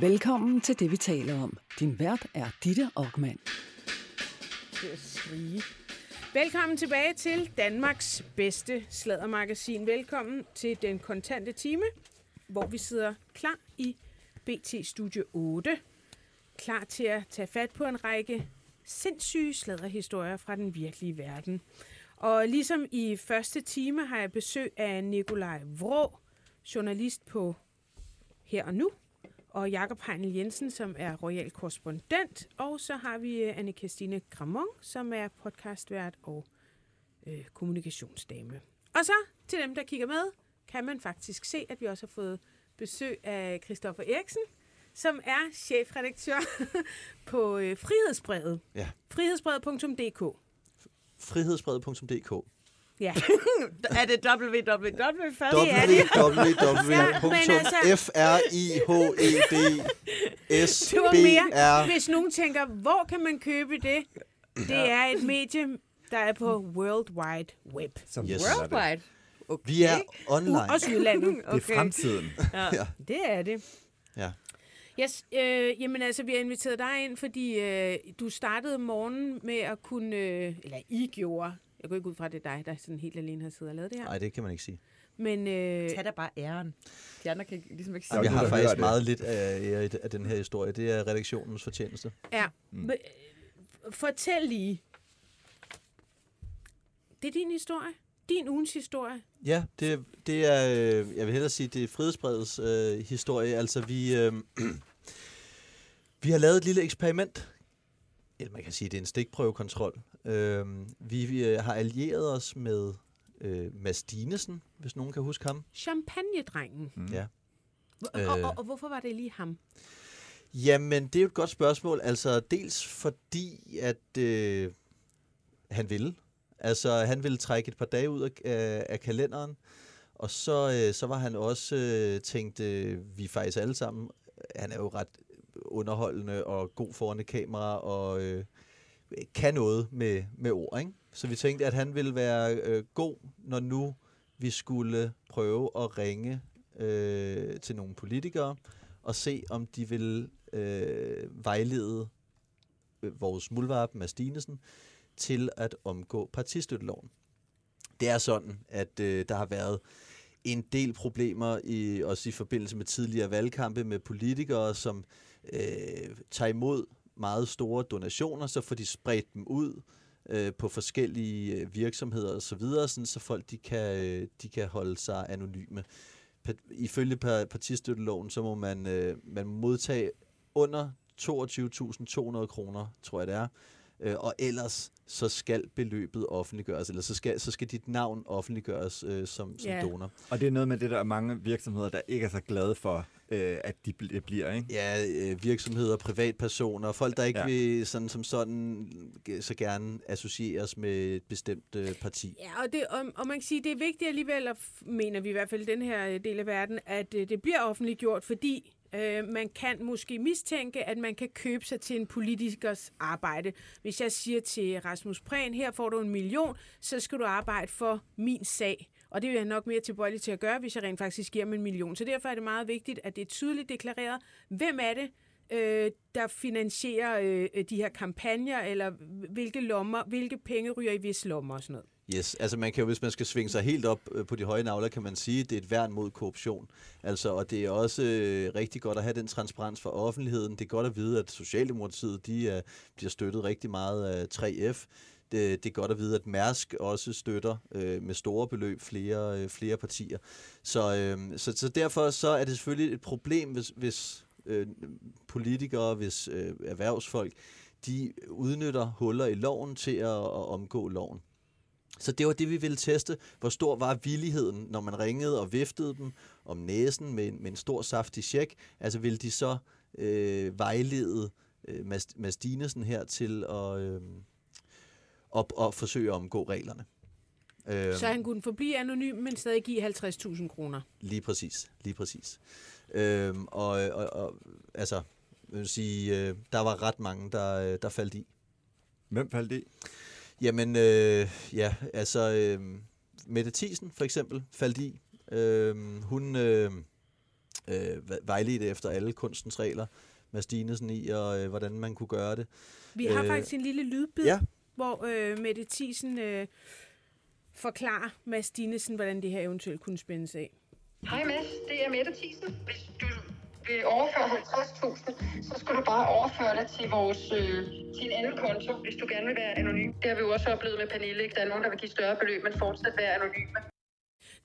Velkommen til det, vi taler om. Din vært er Ditte Aukmann. til at skrige. Velkommen tilbage til Danmarks bedste sladdermagasin. Velkommen til den kontante time, hvor vi sidder klar i BT Studio 8. Klar til at tage fat på en række sindssyge sladderhistorier fra den virkelige verden. Og ligesom i første time har jeg besøg af Nikolaj Vrå, journalist på Her og Nu, og Jakob Heinel Jensen, som er royal korrespondent. Og så har vi øh, anne Christine Gramon, som er podcastvært og øh, kommunikationsdame. Og så til dem, der kigger med, kan man faktisk se, at vi også har fået besøg af Christoffer Eriksen, som er chefredaktør på øh, Frihedsbrevet. Ja. Frihedsbrevet.dk. Frihedsbrevet.dk Ja, Er det www først? Er www.frihedsbrevet.s-b-r hvis nogen tænker, hvor kan man købe det? Det er et medie, der er på World Wide Web. Som Yes. Worldwide. Okay. Vi er online. U- også udlandet. Det er fremtiden. Det er det. Ja. Yes, øh, jamen altså, vi har inviteret dig ind, fordi øh, du startede morgenen med at kunne, øh, eller I gjorde, jeg går ikke ud fra, at det er dig, der sådan helt alene har siddet og lavet det her, Nej, det kan man ikke sige. men øh, Tag da bare æren. De andre kan ligesom ikke Jamen, sige jeg har der hører faktisk det. meget lidt af, af, den her historie. Det er redaktionens fortjeneste. ja, mm. fortæl lige, det er din historie, din ugens historie. Ja, det, det er, øh, jeg vil hellere sige, det er Frihedsbrevets øh, historie. Altså, vi, øh, vi har lavet et lille eksperiment. Eller man kan sige, det er en stikprøvekontrol. Øh, vi, vi øh, har allieret os med øh, Mads Dinesen, hvis nogen kan huske ham. Champagnedrengen. Mm. Ja. Og, og, og, og hvorfor var det lige ham? Jamen, det er jo et godt spørgsmål. Altså, dels fordi, at øh, han ville. Altså, han ville trække et par dage ud af, af, kalenderen. Og så, øh, så var han også øh, tænkt, øh, vi faktisk alle sammen, han er jo ret underholdende og god foran et kamera og øh, kan noget med, med ord, ikke? Så vi tænkte, at han ville være øh, god, når nu vi skulle prøve at ringe øh, til nogle politikere og se, om de vil øh, vejlede øh, vores mulvarp, Mads Dinesen til at omgå partistøtteloven. Det er sådan, at øh, der har været en del problemer, i, også i forbindelse med tidligere valgkampe med politikere, som øh, tager imod meget store donationer, så får de spredt dem ud øh, på forskellige øh, virksomheder osv., sådan, så folk de kan, øh, de kan holde sig anonyme. Ifølge pa- partistøtteloven, så må man, øh, man modtage under 22.200 kroner, tror jeg det er, øh, og ellers så skal beløbet offentliggøres, eller så skal, så skal dit navn offentliggøres øh, som, som Ja. donor. Og det er noget med det, der er mange virksomheder, der ikke er så glade for, øh, at de bl- bliver, ikke? Ja, øh, virksomheder, privatpersoner, folk, der ikke ja. Vil sådan, som sådan øh, så gerne associeres med et bestemt øh, parti. Ja, og, det, og, og man kan sige, det er vigtigt alligevel, og f- mener vi i hvert fald i den her øh, del af verden, at øh, det bliver offentliggjort, fordi øh, man kan måske mistænke, at man kan købe sig til en politikers arbejde. Hvis jeg siger til Rasmus Prehn, her får du en million, så skal du arbejde for min sag. Og det vil jeg nok mere tilbøjelig til at gøre, hvis jeg rent faktisk giver dem en million. Så derfor er det meget vigtigt, at det er tydeligt deklareret, hvem er det, øh, der finansierer øh, de her kampagner, eller hvilke lommer, hvilke penge ryger i vis lommer og sådan noget. Yes, altså man kan jo, hvis man skal svinge sig helt op øh, på de høje navler, kan man sige, at det er et værn mod korruption. Altså, og det er også øh, rigtig godt at have den transparens for offentligheden. Det er godt at vide, at Socialdemokratiet de, er, bliver støttet rigtig meget af 3F. Det, øh, det er godt at vide, at Mærsk også støtter øh, med store beløb flere, øh, flere partier. Så, øh, så, så derfor så er det selvfølgelig et problem, hvis, hvis øh, politikere, hvis øh, erhvervsfolk, de udnytter huller i loven til at, at omgå loven. Så det var det, vi ville teste. Hvor stor var villigheden, når man ringede og viftede dem om næsen med, en- med en stor saftig check? Altså ville de så øh, vejlede øh, Mads, Mads Dinesen her til at, øh, op, at forsøge at omgå reglerne? Øh, Så han kunne forblive anonym, men stadig give 50.000 kroner. Lige præcis, lige præcis. Øhm, og, og, og altså, jeg vil sige, øh, der var ret mange, der, øh, der faldt i. Hvem faldt i? Jamen, øh, ja, altså, øh, Mette Thiesen for eksempel faldt i. Øh, hun, øh, øh, ve- vejledte efter alle kunstens regler, Mads Dinesen i, og øh, hvordan man kunne gøre det. Vi har Øh, faktisk en lille lydbid, ja. Hvor øh, Mette Thiesen øh, forklarer Mads Dinesen, hvordan det her eventuelt kunne spændes af. Hej Mads, det er Mette Thiesen. Hvis du vil overføre 50.000, så skal du bare overføre det til, vores, øh, til en anden konto, hvis du gerne vil være anonym. Det har vi jo også oplevet med Pernille. Ikke? Der er nogen, der vil give større beløb, men fortsat være anonyme.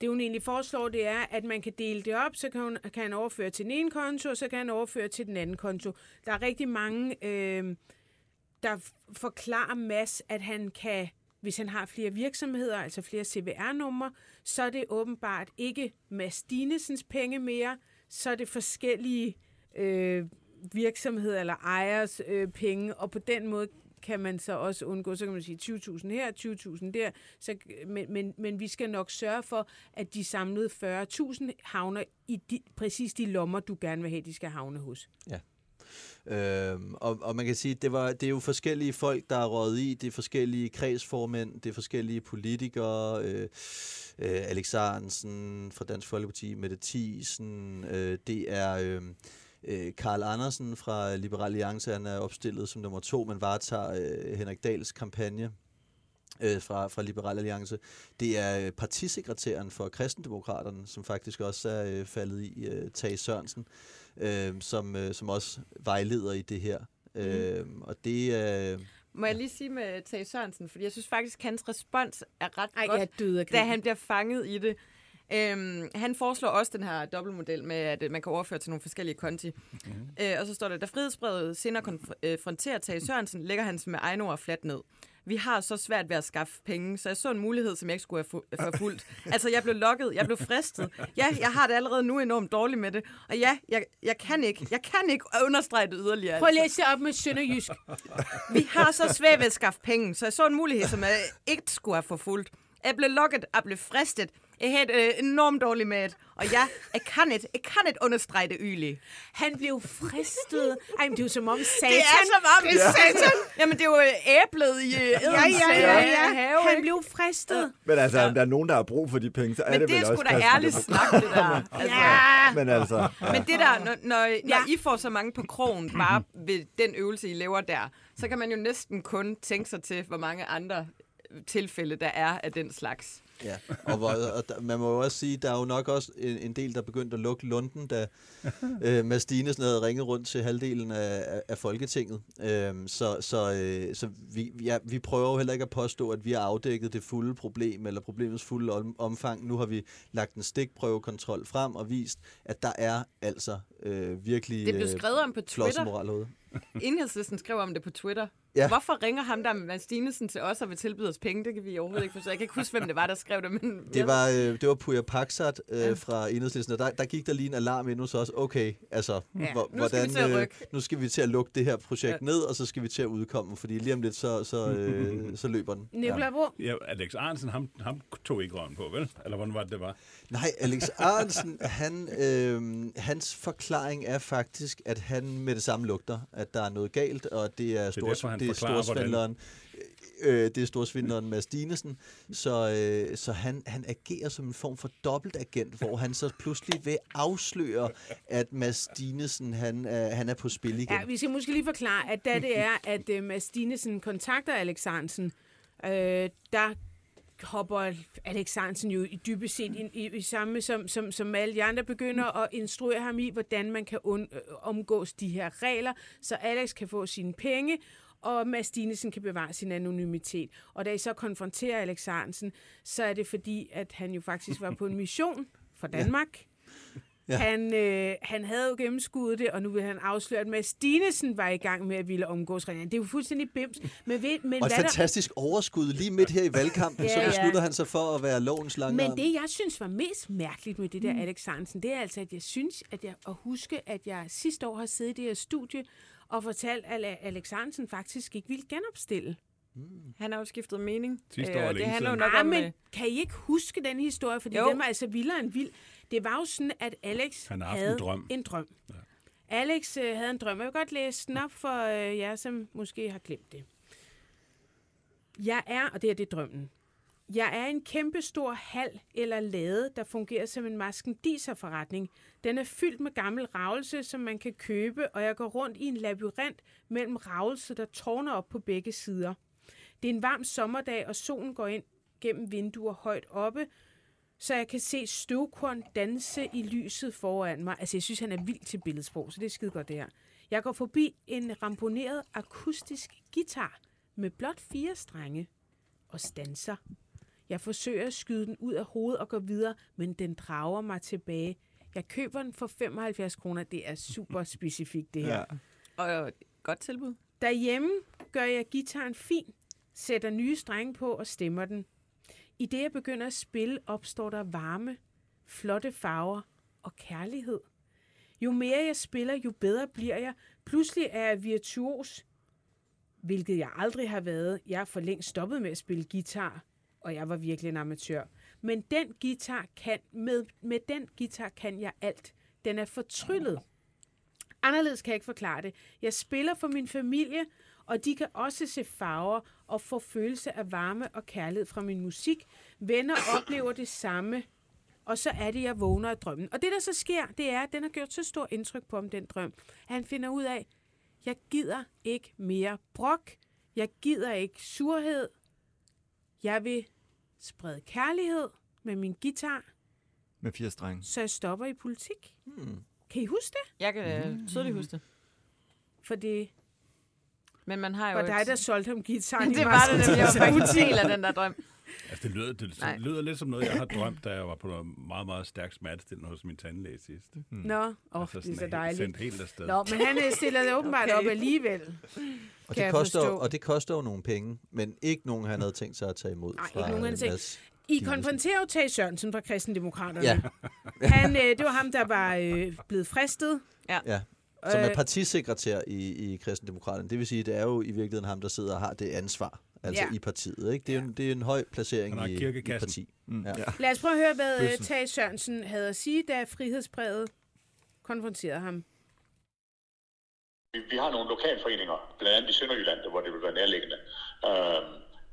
Det hun egentlig foreslår, det er, at man kan dele det op, så kan, hun, kan han overføre til den ene konto, og så kan han overføre til den anden konto. Der er rigtig mange, øh, der forklarer Mads, at han kan, hvis han har flere virksomheder, altså flere CVR-numre, så er det åbenbart ikke Mads Dinesens penge mere, så er det forskellige øh, virksomheder eller ejers øh, penge, og på den måde kan man så også undgå, så kan man sige 20.000 her, 20.000 der, så, men, men, men vi skal nok sørge for, at de samlede 40.000 havner i de, præcis de lommer, du gerne vil have, de skal havne hos. Ja. Øhm, og, og man kan sige, det var det er jo forskellige folk, der er røget i. Det er forskellige kredsformænd, det er forskellige politikere. Øh, øh, Alex Arensen fra Dansk Folkeparti, Mette Thiesen. Øh, det er øhm, øh, Karl Andersen fra Liberal Alliance. Han er opstillet som nummer to, men varetager øh, Henrik Dahls kampagne øh, fra, fra Liberal Alliance. Det er øh, partisekretæren for Kristendemokraterne, som faktisk også er øh, faldet i, øh, Tage Sørensen, øh, som, øh, som også vejleder i det her. Øh, og det. Øh, Må jeg lige sige med Tage Sørensen, fordi jeg synes faktisk, at hans respons er ret Ej, godt, jeg døde af da han bliver fanget i det. Øhm, han foreslår også den her dobbeltmodel med, at øh, man kan overføre til nogle forskellige konti. Mm. Øh, og så står der, da frihedsbrevet senere konfronterer Tage Sørensen, lægger han sig med egne ord fladt ned. Vi har så svært ved at skaffe penge, så jeg så en mulighed, som jeg ikke skulle have fu- forfulgt. Altså, jeg blev lokket, jeg blev fristet. Ja, jeg har det allerede nu enormt dårligt med det. Og ja, jeg, jeg kan ikke, jeg kan ikke understrege det yderligere. Prøv at læse det op med Sønderjysk. Vi har så svært ved at skaffe penge, så jeg så en mulighed, som jeg ikke skulle have forfulgt. Jeg blev lukket, jeg blev fristet. Jeg havde det øh, enormt dårligt med det. Og ja, jeg kan ikke, jeg kan ikke understrege det yderligere. Han blev fristet. Ej, men det er jo som om satan... Det er som om, det er satan. Jamen, det er jo øh, æblet i øh, Ja, ja, ja, ja. have, Han blev fristet. Men altså, om der er nogen, der har brug for de penge, så er Men det, det er vel sgu også da ærligt snak, det der. Altså, Ja. Men altså, Men det der, når, når, Ja. når I får så mange på krogen bare ved den øvelse, I laver der, så kan man jo næsten kun tænke sig til, hvor mange andre tilfælde der er af den slags. Ja, og, hvor, og der, man må jo også sige, der er jo nok også en, en del, der begyndte at lukke lunden, da øh, Mads Dinesen havde ringet rundt til halvdelen af, af, Folketinget. Øhm, så så, øh, så vi, ja, vi prøver jo heller ikke at påstå, at vi har afdækket det fulde problem, eller problemets fulde om, omfang. Nu har vi lagt en stikprøvekontrol frem og vist, at der er altså øh, virkelig Det blev skrevet om på Twitter. Enhedslisten skrev om det på Twitter. Ja. Ja. Hvorfor ringer ham der med Mads Dinesen til os og vil tilbyde os penge? Det kan vi overhovedet ikke forstå. Jeg kan ikke huske, hvem det var, der skrev det. Men Det var, øh, det var Puja Paksat øh, fra Enhedslisten, og der, der gik der lige en alarm ind hos os. Okay, altså, Ja, hvor, nu skal vi til at rykke. nu skal vi til at lukke det her projekt Ja. ned, og så skal vi til at udkomme, fordi lige om lidt, så, så, øh, så løber den. Nicolai Bro, Ja, Alex Arnsen, ham, ham tog ikke røven på, vel? Eller hvordan var det, det var? Nej, Alex Arnsen, han, øh, hans forklaring er faktisk, at han med det samme lugter, at der er noget galt, og det er, stor, derfor, han det er forklarer, storsvindleren. Øh, det er storsvindleren Mads Dinesen, så, øh, så han, han agerer som en form for dobbeltagent, hvor han så pludselig vil afsløre, at Mads Dinesen, han, er, han er på spil igen. Ja, vi skal måske lige forklare, at da det er, at uh, Mads Dinesen kontakter Alex Hansen, øh, der hopper Alex Hansen jo i dybest set ind i, i samme, som, som, som alle de andre begynder at instruere ham i, hvordan man kan un, øh, omgås de her regler, så Alex kan få sine penge, og Mads Dinesen kan bevare sin anonymitet. Og da I så konfronterer Alex Hansen, så er det fordi, at han jo faktisk var på en mission for Danmark. Ja. Han, øh, han havde jo gennemskuddet det, og nu vil han afsløre, at Mads Dinesen var i gang med at ville omgås reglerne. Det er jo fuldstændig bims. Men, ved, men, Og et hvad der, fantastisk overskud lige midt her i valgkampen, Ja, så ja. beslutter han sig for at være lovens lange men det, jeg synes var mest mærkeligt med det der Alex Hansen, det er altså, at jeg synes, at jeg at huske, at jeg sidste år har siddet i det her studie og fortalt, at Alex Hansen faktisk ikke ville genopstille. Han har jo skiftet mening. Sidste år er og det handler jo nok Ah, om... men øh, kan I ikke huske den historie? Fordi Jo. den var altså vildere end vild. Det var jo sådan, at Alex Han har haft en havde drøm. en drøm. Ja. Alex øh, havde en drøm. Jeg vil godt læse den op for øh, jer, som måske har glemt det. Jeg er, og det er det drømmen. Jeg er en kæmpe stor hal eller lade, der fungerer som en maskendiserforretning. Den er fyldt med gammel ravelse, som man kan købe, og jeg går rundt i en labyrint mellem ravelse, der tårner op på begge sider. Det er en varm sommerdag, og solen går ind gennem vinduer højt oppe, så jeg kan se støvkorn danse i lyset foran mig. Altså, jeg synes, han er vild til billedsprog, så det er skide godt, det her. Jeg går forbi en ramponeret akustisk guitar med blot fire strenge og stanser. Jeg forsøger at skyde den ud af hovedet og gå videre, men den drager mig tilbage. Jeg køber den for 75 kroner. Det er super specifikt, det her. Ja. Og godt tilbud. Derhjemme gør jeg gitaren fin, sætter nye strenge på og stemmer den. I det jeg begynder at spille, opstår der varme, flotte farver og kærlighed. Jo mere jeg spiller, jo bedre bliver jeg. Pludselig er jeg virtuos, hvilket jeg aldrig har været. Jeg er for længst stoppet med at spille guitar, og jeg var virkelig en amatør. Men den guitar kan, med, med den guitar kan jeg alt. Den er fortryllet. Anderledes kan jeg ikke forklare det. Jeg spiller for min familie, og de kan også se farver og få følelse af varme og kærlighed fra min musik. Venner oplever det samme, og så er det, jeg vågner af drømmen. Og det, der så sker, det er, at den har gjort så stor indtryk på ham, den drøm, at han finder ud af, jeg gider ikke mere brok, jeg gider ikke surhed, jeg vil sprede kærlighed med min guitar, Med fire strenge. så jeg stopper i politik. Hmm. Kan I huske det? Jeg kan mm. tydeligt huske det. For det Men man har jo... var et- dig, der solgte ham guitaren. i det var det nemlig. Jeg var faktisk en del af den der drøm. Altså, det lyder, det, det lyder lidt som noget, jeg har drømt, da jeg var på noget meget, meget stærk smertestillende hos min tandlæge sidst. Nå, åh, oh, altså, det er så dejligt. Sendt helt afsted. Nå, men han øh, stiller det åbenbart Okay. op alligevel. Og det, koster, og det koster jo nogle penge, men ikke nogen, han havde tænkt sig at tage imod Nej, fra ikke nogen, han. I konfronterer jo Tage Sørensen fra Kristendemokraterne. Ja. Han, øh, det var ham, der var øh, blevet fristet. Ja, som er Øh, partisekretær i, i Kristendemokraterne. Det vil sige, det er jo i virkeligheden ham, der sidder og har det ansvar, altså Ja. i partiet. Ikke? Det, er jo, en- det er en høj placering i, i parti. Mm. Ja. Ja. Lad os prøve at høre, hvad øh, Bøssen. Tage Sørensen havde at sige, da frihedsbrevet konfronterede ham. Vi, vi har nogle lokalforeninger, blandt andet i Sønderjylland, hvor det vil være nærliggende.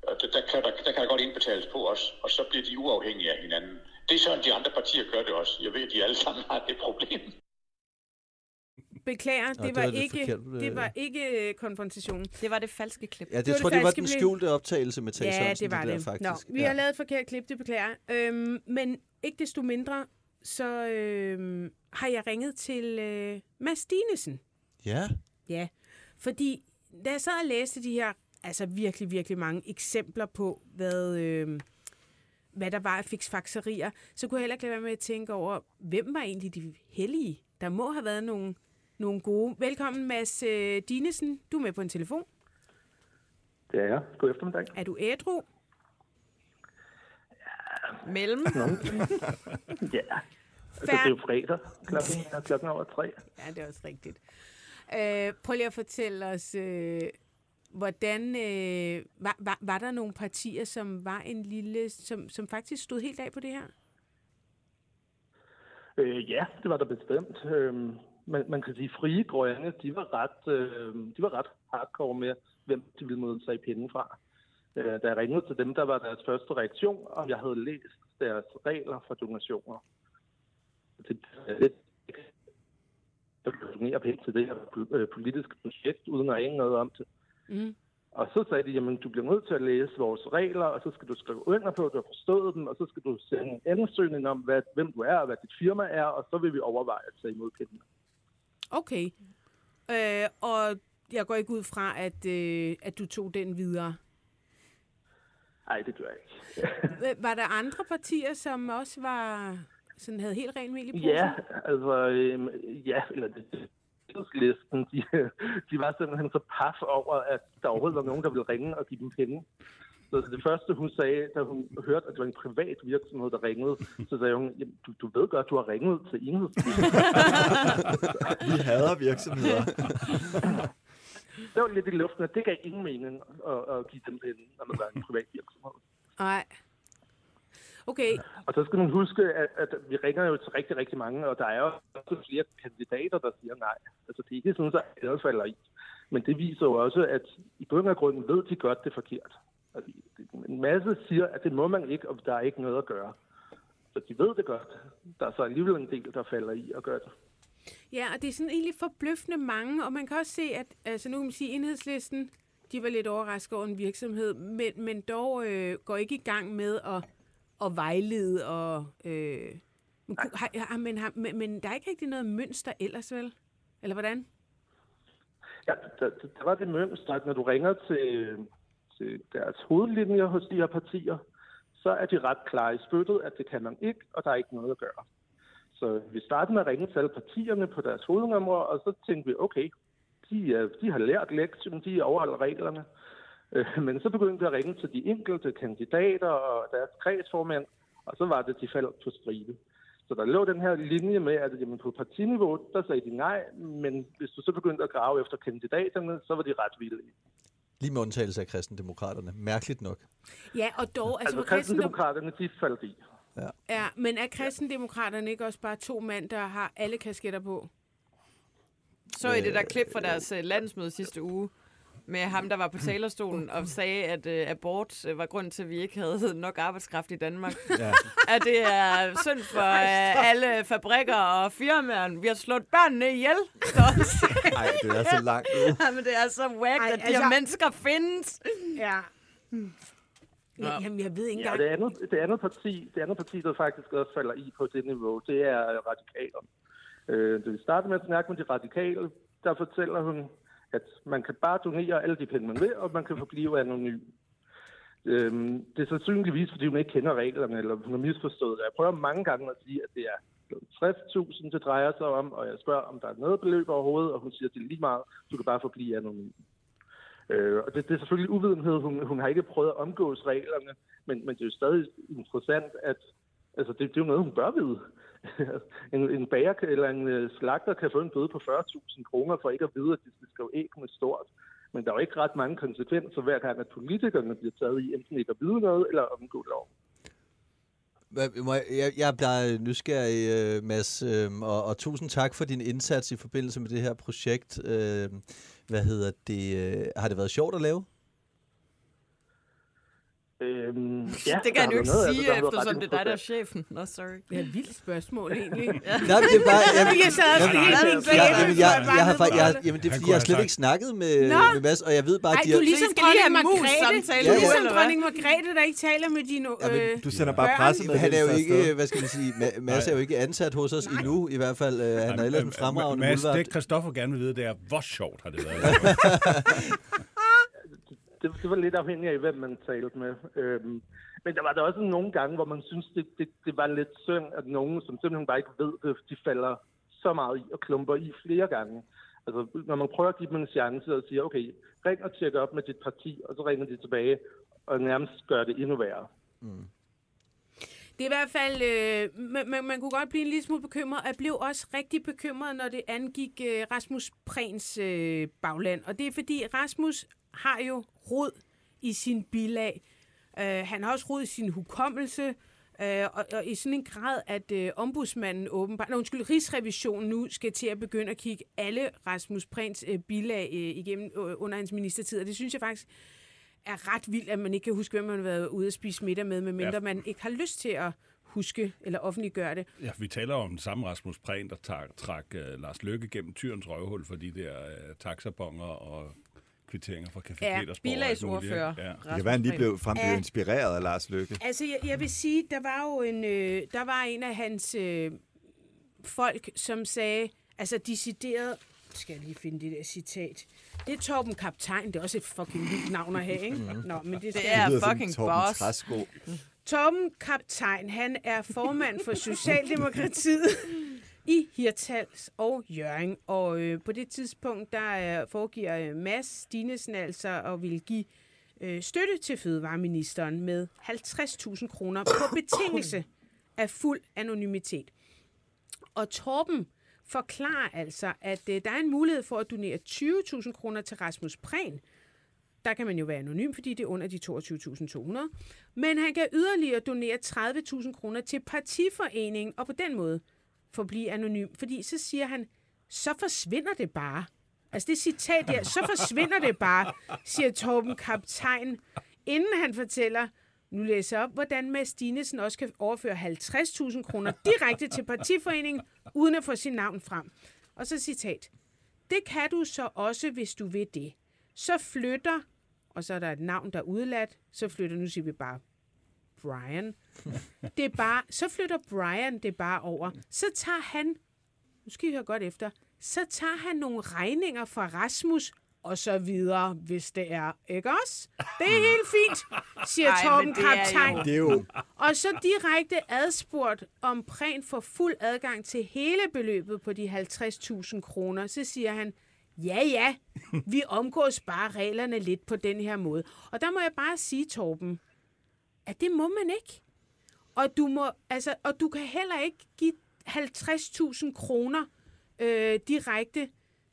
Og der, der, kan der, der kan der godt indbetales på os, og så bliver de uafhængige af hinanden. Det er sådan, de andre partier gør det også. Jeg ved, at de alle sammen har det problem. Beklager, Nå, det, det var, ikke, forkert, øh. det var ikke øh, konfrontationen. Det var det falske klip. Ja, det, var jeg tror, det det var den skjulte optagelse med Tage Ja, Sørensen, det var der det. faktisk. Nå, vi har lavet et forkert klip, det beklager. Øhm, men ikke desto mindre, så øhm, har jeg ringet til øh, Mads Dinesen. Ja, Ja, fordi da jeg sad og læste de her, altså virkelig, virkelig mange eksempler på, hvad, øh, hvad der var af fiksfakserier, så kunne jeg heller ikke lade være med at tænke over, hvem var egentlig de hellige? Der må have været nogle, nogle gode. Velkommen, Mads øh, Dinesen. Du er med på en telefon. Det er jeg. God eftermiddag. Er du ædru? Mellem. Ja. Altså, det er jo fredag. Klokken klokken over tre. Ja, det er også rigtigt. Øh, prøv lige at fortælle os, øh, hvordan øh, var, var, var der nogle partier, som var en lille, som, som faktisk stod helt af på det her? Øh, ja, det var der bestemt. Øh, man, man kan sige, frie grønne, de var ret, øh, de var ret hardcore med, hvem de ville modtage penge fra. Øh, da jeg ringede til dem, der var deres første reaktion, om jeg havde læst deres regler for donationer. Det er lidt at donere penge til det her øh, politiske projekt, uden at ane noget om det. Mm. Og så sagde de, jamen du bliver nødt til at læse vores regler, og så skal du skrive under på, at du har forstået dem, og så skal du sende en ansøgning om, hvad, hvem du er, og hvad dit firma er, og så vil vi overveje at tage imod pengene. Okay. Øh, og jeg går ikke ud fra, at, øh, at du tog den videre. Nej, det gør jeg ikke. Øh, Var der andre partier, som også var sådan havde helt rent mel i posen? Ja, altså, øhm, ja, eller det, listen, de, de var simpelthen så paf over, at der overhovedet var nogen, der ville ringe og give dem penge. Så det første, hun sagde, da hun hørte, at det var en privat virksomhed, der ringede, så sagde hun, "Jamen, du, du ved godt, du har ringet til enhedslisten. Vi hader virksomheder. Det var lidt i luften, at det gav ingen mening at, at give dem penge, når man var en privat virksomhed. Nej. Okay, Og så skal man huske, at, at vi ringer jo til rigtig, rigtig mange, og der er jo også flere kandidater, der siger nej. Altså, det er ikke sådan, at alle falder i. Men det viser jo også, at i bund og grund ved de godt, det er forkert. En masse siger, at det må man ikke, og der er ikke noget at gøre. Så de ved det godt. Der er så alligevel en del, der falder i at gøre det. Ja, og det er sådan egentlig forbløffende mange, og man kan også se, at altså nu kan man sige, enhedslisten, de var lidt overrasket over en virksomhed, men, men dog øh, går ikke i gang med at, at vejlede og... Øh, men, har, har, men, har, men, men der er ikke rigtig noget mønster ellers, vel? Eller hvordan? Ja, der, der, der var det mønster, at når du ringer til, til deres hovedlinjer hos de her partier, så er de ret klare i spyttet, at det kan man ikke, og der er ikke noget at gøre. Så vi startede med at ringe til alle partierne på deres hovednumre, og så tænkte vi, okay, de, de har lært lektion, de overholder reglerne. Øh, men så begyndte vi at ringe til de enkelte kandidater og deres kredsformænd, og så var det, de faldt på stribe. Så der lå den her linje med, at jamen, på partiniveau, der sagde de nej, men hvis du så begyndte at grave efter kandidaterne, så var de ret vilde. Lige med undtagelse af kristendemokraterne. Mærkeligt nok. Ja, og dog... Altså, altså kristendem- kristendemokraterne, de faldt i. Ja, men er kristendemokraterne ikke også bare to mænd, der har alle kasketter på? Så I det der klip fra deres øh, landsmøde sidste uge, med ham, der var på talerstolen og sagde, at øh, abort øh, var grund til, at vi ikke havde nok arbejdskraft i Danmark. Ja. At det er synd for øh, alle fabrikker og firmaer. Vi har slået børnene ihjel. Så, Ej, det er så langt ude. men det er så whack, Ej, at de altså- her mennesker findes. Ja. Ja, jamen, jeg ved ikke Ja, engang... det andet, det andet parti, det andet parti, der faktisk også falder i på det niveau, det er radikaler. Øh, da vi starter med at snakke med de radikale, der fortæller hun, at man kan bare donere alle de penge, man vil, og man kan forblive anonym. Øhm, det er sandsynligvis, fordi hun ikke kender reglerne, eller hun har misforstået det. Jeg prøver mange gange at sige, at det er 60.000, det drejer sig om, og jeg spørger, om der er noget beløb overhovedet, og hun siger, at det er lige meget, du kan bare forblive anonym. Øh, og det, det er selvfølgelig uvidenhed. Hun, hun har ikke prøvet at omgås reglerne, men, men det er jo stadig interessant, at altså, det, det er jo noget, hun bør vide. en, en bager eller en øh, slagter kan få en bøde på 40.000 kroner for ikke at vide, at de skal skrive e æg med stort. Men der er jo ikke ret mange konsekvenser hver gang, at politikerne bliver taget i enten ikke at vide noget eller omgå lov. Hvad- Jeg, jeg, bliver nysgerrig, øh, Mads, øh, og, og tusind tak for din indsats i forbindelse med det her projekt. Hvad hedder det? Har det været sjovt at lave? Øhm, Ja, ja, det kan har jo ikke noget sige, været eftersom det er dig, der er chefen. Nå, sorry. Det er et vildt spørgsmål, egentlig. Nej, men det er bare... Jeg, Jeg sad også Jamen, helt jeg- min jeg, jamen, jeg, jeg jeg har, ned fa- på jeg, jamen, det er fordi, jeg har slet ikke snakket med, Nå. med Mads, og jeg ved bare, Ej, de du er har, ligesom Så I skal lige have dronning Margrethe. Du er ligesom dronning Margrethe, der ikke taler med dine... Jamen, Øh, Du sender bare Børn. presset med han er jo ikke, hvad skal man sige, Ma- Mads er jo ikke ansat hos os endnu, i hvert fald. Øh, han er ellers en fremragende Mads, det Christoffer gerne vil vide, det er, hvor sjovt har det været? det, det var lidt afhængigt af, hvem man talte med. Øhm, men der var der også nogle gange, hvor man synes, det, det, det var lidt synd, at nogen, som simpelthen bare ikke ved det, de falder så meget i og klumper i flere gange. Altså, når man prøver at give dem en chance og siger, okay, ring og tjek op med dit parti, og så ringer de tilbage og nærmest gør det endnu værre. Det er i hvert fald, øh, man, man, man kunne godt blive en lille smule bekymret. Jeg blev også rigtig bekymret, når det angik øh, Rasmus Prehns øh, bagland. Og det er fordi, Rasmus har jo rod i sin bilag. Øh, han har også rod i sin hukommelse. Øh, og, og i sådan en grad, at øh, ombudsmanden åbenbart, nej, undskyld, Rigsrevisionen nu skal til at begynde at kigge alle Rasmus Prehns øh, bilag øh, igennem øh, under hans ministertid. Og det synes jeg faktisk er ret vildt, at man ikke kan huske, hvem man har været ude at spise middag med, medmindre Ja. man ikke har lyst til at huske eller offentliggøre det. Ja, vi taler om den samme Rasmus Prehn, der trak, trak uh, Lars Løkke gennem tyrens røvhul for de der uh, taxabonger og kvitteringer fra Café Ja, Petersborg. Ja. Det kan være, han lige blev, frem blev Ja. inspireret af Lars Lykke. Altså, jeg, jeg vil sige, der var jo en, øh, der var en af hans øh, folk, som sagde, altså decideret, skal jeg lige finde det der citat, det er Torben Kaptajn, det er også et fucking vildt navn at have, ikke? Nå, men det, skal Det er fucking Torben boss. Træsko. Torben Kaptajn, han er formand for Socialdemokratiet i Hirtals og Jørgen. Og øh, på det tidspunkt, der øh, foregiver øh, Mads Dinesen altså at vil give øh, støtte til Fødevareministeren med 50.000 kroner på betingelse af fuld anonymitet. Og Torben forklarer altså, at øh, der er en mulighed for at donere 20.000 kroner til Rasmus Prehn, der kan man jo være anonym, fordi det er under de 22.200. Men han kan yderligere donere 30.000 kroner til partiforeningen, og på den måde forblive anonym. Fordi så siger han, så forsvinder det bare. Altså det citat der, så forsvinder det bare, siger Torben Kaptajn inden han fortæller, nu læser jeg op, hvordan Mads Dinesen også kan overføre 50.000 kroner direkte til partiforeningen, uden at få sin navn frem. Og så citat. Det kan du så også, hvis du vil det. Så flytter, og så er der et navn, der er udladt, så flytter, nu siger vi bare Brian. Det er bare, så flytter Brian det bare over. Så tager han, nu skal I høre godt efter, så tager han nogle regninger fra Rasmus og så videre, hvis det er. Ikke også? Det er helt fint, siger Ej, Torben Kaptajn. Det er jo... Og så direkte adspurgt om Prehn får fuld adgang til hele beløbet på de 50.000 kroner, så siger han, ja ja, vi omgås bare reglerne lidt på den her måde. Og der må jeg bare sige, Torben, at det må man ikke. Og du, må, altså, og du kan heller ikke give 50.000 kroner øh, direkte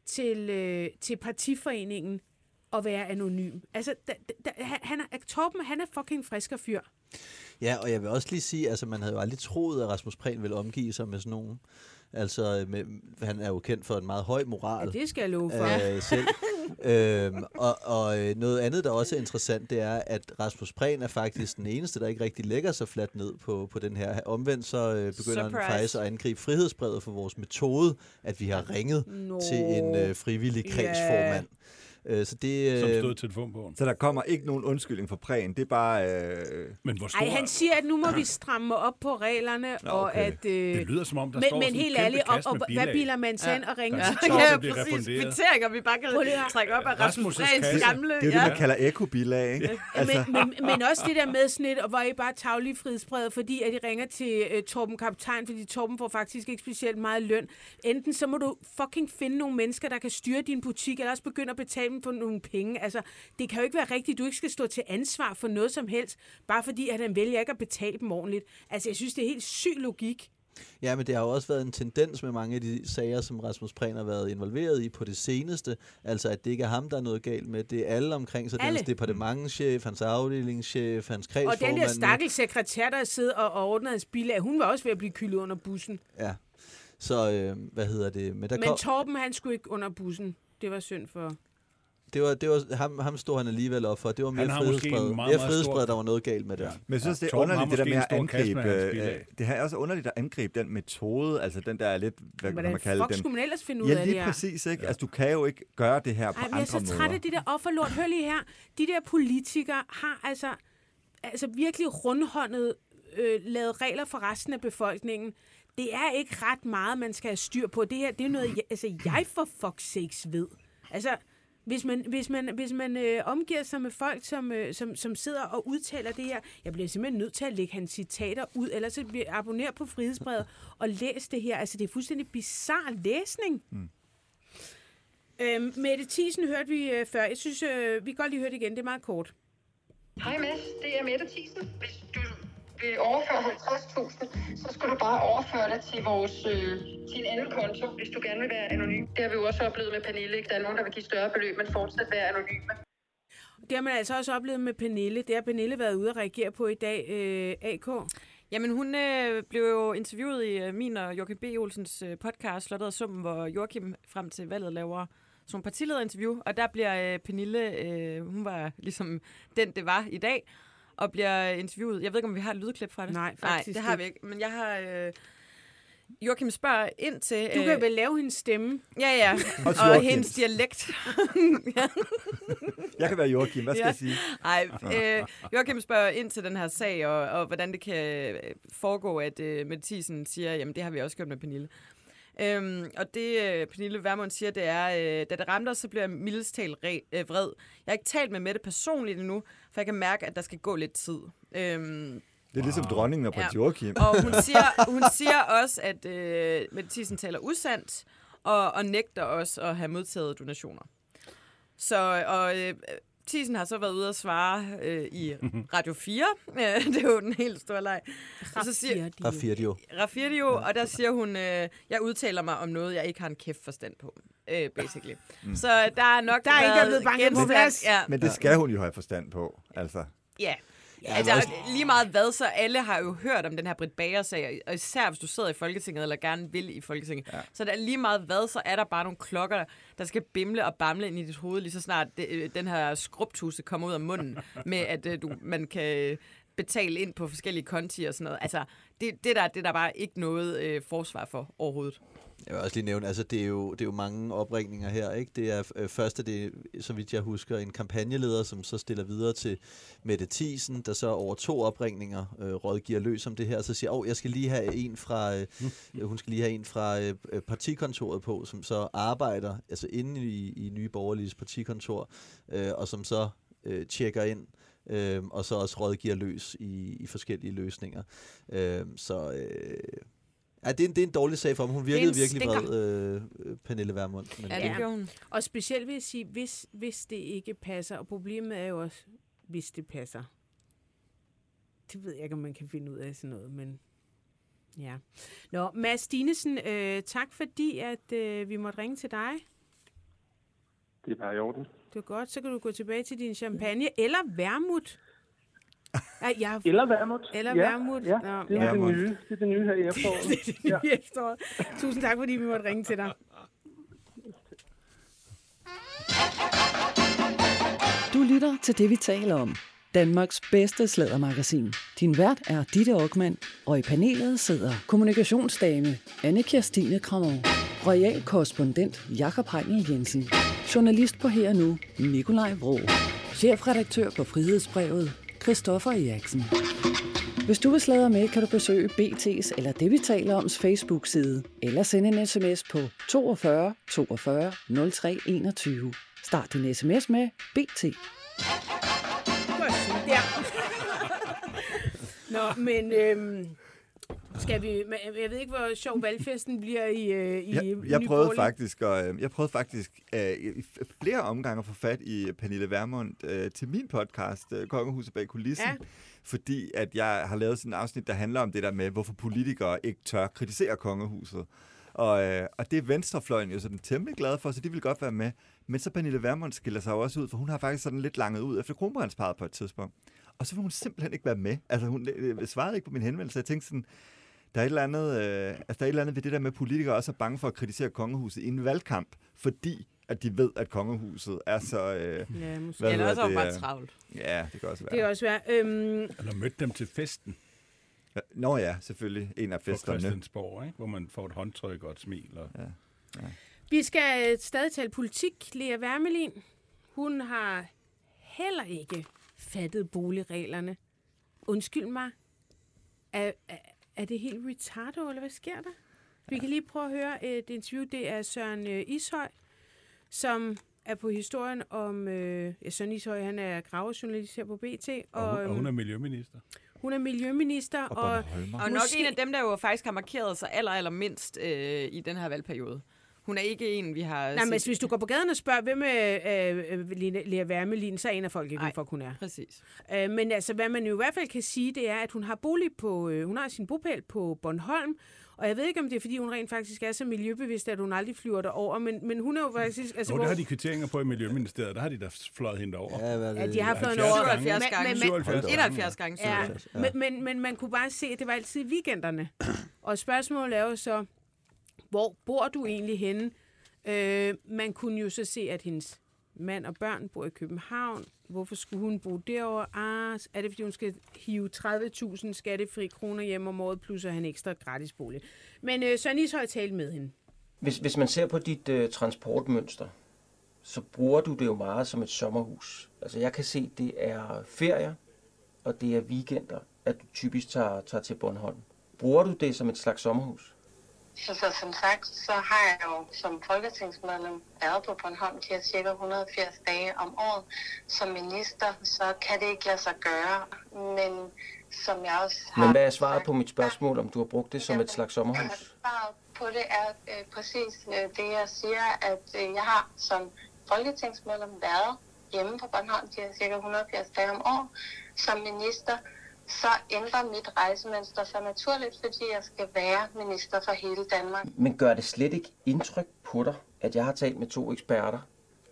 til, øh, til partiforeningen og være anonym. Altså, da, da, han- han er, Torben, han er fucking frisk og fyr. Ja, og jeg vil også lige sige, altså man havde jo aldrig troet, at Rasmus Prehn ville omgive sig med sådan nogen. Altså, med, han er jo kendt for en meget høj moral. Ja, det skal jeg love for. øh, selv. øhm, og, og øh, noget andet, der også er interessant, det er, at Rasmus Prehn er faktisk den eneste, der ikke rigtig lægger sig fladt ned på, på den her. Omvendt så øh, begynder han Surprise. faktisk at angribe frihedsbrevet for vores metode, at vi har ringet Nå. til en øh, frivillig kredsformand. Øh, så det, Som øh, stod i telefonbogen. Så der kommer ikke nogen undskyldning for prægen. Det er bare... Øh, Men hvor stor... Ej, han siger, at nu må vi stramme op på reglerne, Nå, og okay. at... Øh, Det lyder som om, der men, står men sådan helt ærligt, og, og, hvad biler man sig ja. og ringe Ja. til Ja, Ja, præcis. Kvitteringer, vi bare kan trække op af Rasmus Prehns kasse. gamle. det er det, ja. man kalder ekobilag, ikke? Altså. Men, men, men også det der med sådan et, og hvor I bare taglige frihedsbrevet, fordi at I ringer til uh, Torben Kaptajn, fordi Torben får faktisk ikke specielt meget løn. Enten så må du fucking finde nogle mennesker, der kan styre din butik, eller også begynde at betale dem for nogle penge. Altså, det kan jo ikke være rigtigt, du ikke skal stå til ansvar for noget som helst, bare fordi at han vælger ikke at betale dem ordentligt. Altså, jeg synes, det er helt syg logik. Ja, men det har jo også været en tendens med mange af de sager, som Rasmus Prehn har været involveret i på det seneste. Altså, at det ikke er ham, der er noget galt med. Det er alle omkring sig. Alle. Hans departementchef, hans afdelingschef, hans Og den kredsformand. der stakkels sekretær, der sidder og, og ordner hans bilag, hun var også ved at blive kyldet under bussen. Ja. Så, øh, hvad hedder det? Men, der Men kom, Torben, han skulle ikke under bussen. Det var synd for... det var, det var, ham, ham stod han alligevel op for. Det var mere meget, mere stor- der var noget galt med det. Ja. Men jeg synes, Ja, det er underligt, det der med at angribe... Øh, det her er også underligt at angribe den metode, altså den der er lidt, hvad kan Hvordan man kalde den? skulle man ellers finde ud Ja, af det lige her? præcis, ikke? Altså, du kan jo ikke gøre det her på Ej, men jeg er andre så træt måder. af det der offerlort. Hør lige her. De der politikere har altså, altså virkelig rundhåndet øh, lavet regler for resten af befolkningen. Det er ikke ret meget, man skal have styr på. Det her, det er noget, jeg, altså, jeg for fuck's sakes ved. Altså, hvis man, hvis man, hvis man øh, omgiver sig med folk, som, øh, som, som sidder og udtaler det her, jeg bliver simpelthen nødt til at lægge hans citater ud, ellers så bliver abonner på frihedsbrevet og læs det her. Altså, det er fuldstændig bizarre læsning. Mm. Øhm, Mette Thiesen hørte vi øh, før. Jeg synes, øh, vi kan godt lige høre det igen. Det er meget kort. Hej Mads, det er Mette Thiesen. Hvis du vil overføre 50.000, så skal du bare overføre det til vores øh, til en anden konto, hvis du gerne vil være anonym. Det har vi jo også oplevet med Pernille. Ikke? Der er nogen, der vil give større beløb, men fortsat være anonyme. Det har man altså også oplevet med Pernille. Det har Pernille været ude at reagere på i dag. Øh, AK. Jamen, hun øh, blev jo interviewet i øh, min og Joachim B. Olsens øh, podcast, Slottet og Summen, hvor Joachim frem til valget laver sådan nogle partilederinterview, og der bliver øh, Pernille, øh, hun var ligesom den, det var i dag, og bliver interviewet. Jeg ved ikke, om vi har et lydklip fra det? Nej, Nej, faktisk det har vi ikke. Men jeg har... Øh, Joachim spørger ind til... Du kan vel lave hendes stemme? Ja, ja. Og Joachims. hendes dialekt. Jeg kan være Joachim, hvad skal Ja. jeg sige? Nej, øh, Joachim spørger ind til den her sag, og, og hvordan det kan øh, foregå, at øh, Mette Thiesen siger, jamen det har vi også gjort med Pernille. Øhm, og det øh, Pernille Vermund siger, det er, øh, da det ramte os, så bliver jeg mildest talt øh, vred. Jeg har ikke talt med Mette personligt endnu, for jeg kan mærke, at der skal gå lidt tid. Øhm, Det er ligesom dronningen og prins Ja. Joachim. og hun siger, hun siger også, at øh, Mette Thiesen taler usandt, og, og nægter også at have modtaget donationer. Så, og øh, Thiesen har så været ude at svare øh, i Radio 4. Øh, det er jo den helt store leg. Og så siger, Rafirdio. Rafirdio, og der siger hun, øh, jeg udtaler mig om noget, jeg ikke har en kæft forstand på, øh, basically. Mm. Så der er nok Der er ikke været blevet banket på plads. Ja, Men det skal hun jo have forstand på, altså. ja. Ja, altså, lige meget hvad, så alle har jo hørt om den her Britt Bager-sag, og især hvis du sidder i Folketinget, eller gerne vil i Folketinget. Ja. Så der er lige meget hvad, så er der bare nogle klokker, der skal bimle og bamle ind i dit hoved, lige så snart det, øh, den her skrubtuse kommer ud af munden, med at øh, du, man kan betale ind på forskellige konti og sådan noget. Altså, det, det, der, det der bare ikke noget øh, forsvar for overhovedet. Jeg vil også lige nævne, altså det er jo, det er jo mange opringninger her, ikke? Det er øh, først, det er, så vidt jeg husker, en kampagneleder, som så stiller videre til Mette Thiesen, der så over to opringninger øh, rådgiver løs om det her, så siger, åh, oh, jeg skal lige have en fra, øh, hun skal lige have en fra øh, partikontoret på, som så arbejder, altså inde i, i Nye Borgerliges partikontor, øh, og som så øh, tjekker ind, øh, og så også rådgiver løs i, i forskellige løsninger. Øh, så øh, ja, det, er en, det er en dårlig sag for ham. Hun virkede virkelig vred, øh, Pernille Vermund. Men, Ja, det gjorde hun. Og specielt vil jeg sige, hvis, hvis det ikke passer, og problemet er jo også, hvis det passer. Det ved jeg ikke, om man kan finde ud af sådan noget, men ja. Nå, Mads Dinesen, øh, tak fordi, at øh, vi måtte ringe til dig. Det er bare i orden. Det var godt, så kan du gå tilbage til din champagne, eller vermut. Ja, jeg, Eller vermut. Eller ja, vermut. Ja, Nå, det er ja. det nye. Det er det nye her i efteråret. det er det nye efterår. Tusind tak, fordi vi måtte ringe til dig. Du lytter til det, vi taler om. Danmarks bedste slædermagasin. Din vært er Ditte Aukmann, og i panelet sidder kommunikationsdame Anne Kirstine Krammer, royal korrespondent Jakob Heinel Jensen, journalist på Her og Nu Nikolaj Vrå, chefredaktør på Frihedsbrevet Christoffer Eriksen. Hvis du vil sladre med, kan du besøge BT's eller det, vi taler oms Facebook-side, eller sende en sms på 42 42 03 21. Start din sms med BT. Nå, men øhm, skal vi... Jeg ved ikke, hvor sjov valgfesten bliver i, øh, i Jeg, Nye jeg prøvede faktisk, og, øh, jeg prøvede faktisk øh, i flere omgange at få fat i Pernille Vermund øh, til min podcast, øh, Kongehuset bag kulissen. Ja. Fordi at jeg har lavet sådan en afsnit, der handler om det der med, hvorfor politikere ikke tør kritisere kongehuset. Og, øh, og det er venstrefløjen jo sådan temmelig glad for, så de vil godt være med. Men så Pernille Vermund skiller sig også ud, for hun har faktisk sådan lidt langet ud efter kronprinsparet på et tidspunkt. Og så vil hun simpelthen ikke være med. Altså hun øh, svarede ikke på min henvendelse. Jeg tænkte sådan, der er et eller andet, øh, altså der er et eller andet ved det der med, at politikere også er bange for at kritisere kongehuset i en valgkamp, fordi at de ved, at kongehuset er så... Øh, Ja, måske. Eller også det, bare øh, travlt. Ja, det kan også være. Det kan også være. Øhm, Eller mødte dem til festen Ja, Nå ja, selvfølgelig. En af på festerne. Christiansborg, ikke? hvor man får et håndtryk og et smil. Og... Ja. vi skal øh, stadig tale politik. Lea Wermelin, hun har heller ikke fattet boligreglerne. Undskyld mig. Er, er, det helt retardo, eller hvad sker der? Vi kan lige prøve at høre et interview. Det er Søren øh, Ishøj, som er på historien om... Øh, ja, Søren Ishøj, han er gravejournalist her på BT. Og, Og, hun, og hun øhm, er miljøminister. hun er miljøminister, Og og. Og nok en af dem, der jo faktisk har markeret sig aller, aller mindst øh, i den her valgperiode. Hun er ikke en, vi har Nej, men set. hvis du går på gaden og spørger, hvem er øh, øh, Lea Wermelin, så aner folk ikke, Nej. hvorfor hun er. Præcis. Øh, men altså, hvad man jo i hvert fald kan sige, det er, at hun har bolig på, øh, hun har sin bopæl på Bornholm, og jeg ved ikke, om det er, fordi hun rent faktisk er så miljøbevidst, at hun aldrig flyver derover, men, men hun er jo faktisk... Altså, Og hvor, der har de kvitteringer på i Miljøministeriet. Der har de da fløjet hende over. Ja, hvad ja, de har 70 over. gange. 77 Men- gange. men- men- 77 gange. 71 gange. Ja. Ja. men, men, men man kunne bare se, at det var altid i weekenderne. Og spørgsmålet er jo så, hvor bor du egentlig henne? Øh, man kunne jo så se, at hendes mand og børn bor i København. Hvorfor skulle hun bo derovre? Ah, er det, fordi hun skal hive 30.000 skattefri kroner hjem om året, plus at have en ekstra gratis bolig? Men øh, Søren Ishøj talte med hende. Hvis, hvis man ser på dit øh, transportmønster, så bruger du det jo meget som et sommerhus. Altså jeg kan se, det er ferier, og det er weekender, at du typisk tager, tager til Bornholm. Bruger du det som et slags sommerhus? Så, så som sagt, så har jeg jo som folketingsmedlem været på Bornholm de her cirka 180 dage om året. Som minister, så kan det ikke lade sig gøre. Men som jeg også har... Men hvad er svaret på mit spørgsmål, om du har brugt det som et slags sommerhus? Svaret på det er øh, præcis øh, det, jeg siger, at øh, jeg har som folketingsmedlem været hjemme på Bornholm de her cirka 180 dage om året. Som minister, så ændrer mit rejsemønster sig naturligt, fordi jeg skal være minister for hele Danmark. Men gør det slet ikke indtryk på dig, at jeg har talt med to eksperter,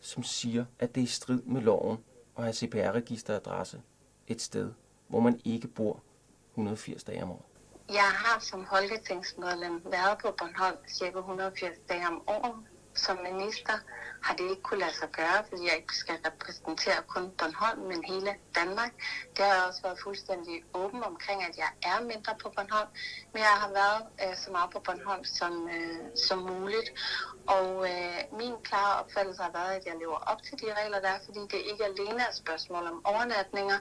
som siger, at det er i strid med loven at have CPR-registeradresse et sted, hvor man ikke bor 180 dage om året. Jeg har som folketingsmedlem været på Bornholm cirka 180 dage om året. Som minister har det ikke kunne lade sig gøre, fordi jeg ikke skal repræsentere kun Bornholm, men hele Danmark. Det har jeg også været fuldstændig åben omkring, at jeg er mindre på Bornholm, men jeg har været øh, så meget på Bornholm som, øh, som muligt. Og øh, min klare opfattelse har været, at jeg lever op til de regler, der er, fordi det ikke alene er et spørgsmål om overnatninger,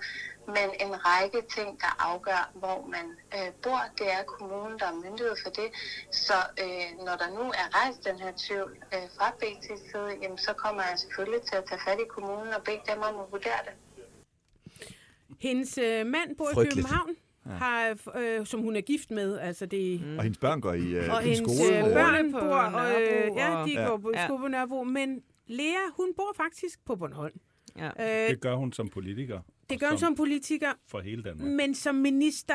men en række ting, der afgør, hvor man øh, bor. Det er kommunen, der er myndighed for det. Så øh, når der nu er rejst den her tvivl øh, fra BT's side, jamen, så kommer jeg selvfølgelig til at tage fat i kommunen og bede dem om at vurdere det. Hendes øh, mand bor i. København, har, øh, som hun er gift med. Altså det, Og hendes børn går i, øh, og i hendes skole. øh, hvor- børn på bor, og, øh, ja, og- de Ja. går på Ja. skole på Nørrebro, men Lea, hun bor faktisk på Bornholm. Ja. Øh, Det gør hun som politiker. det og gør hun som politiker, For hele Danmark. men som minister...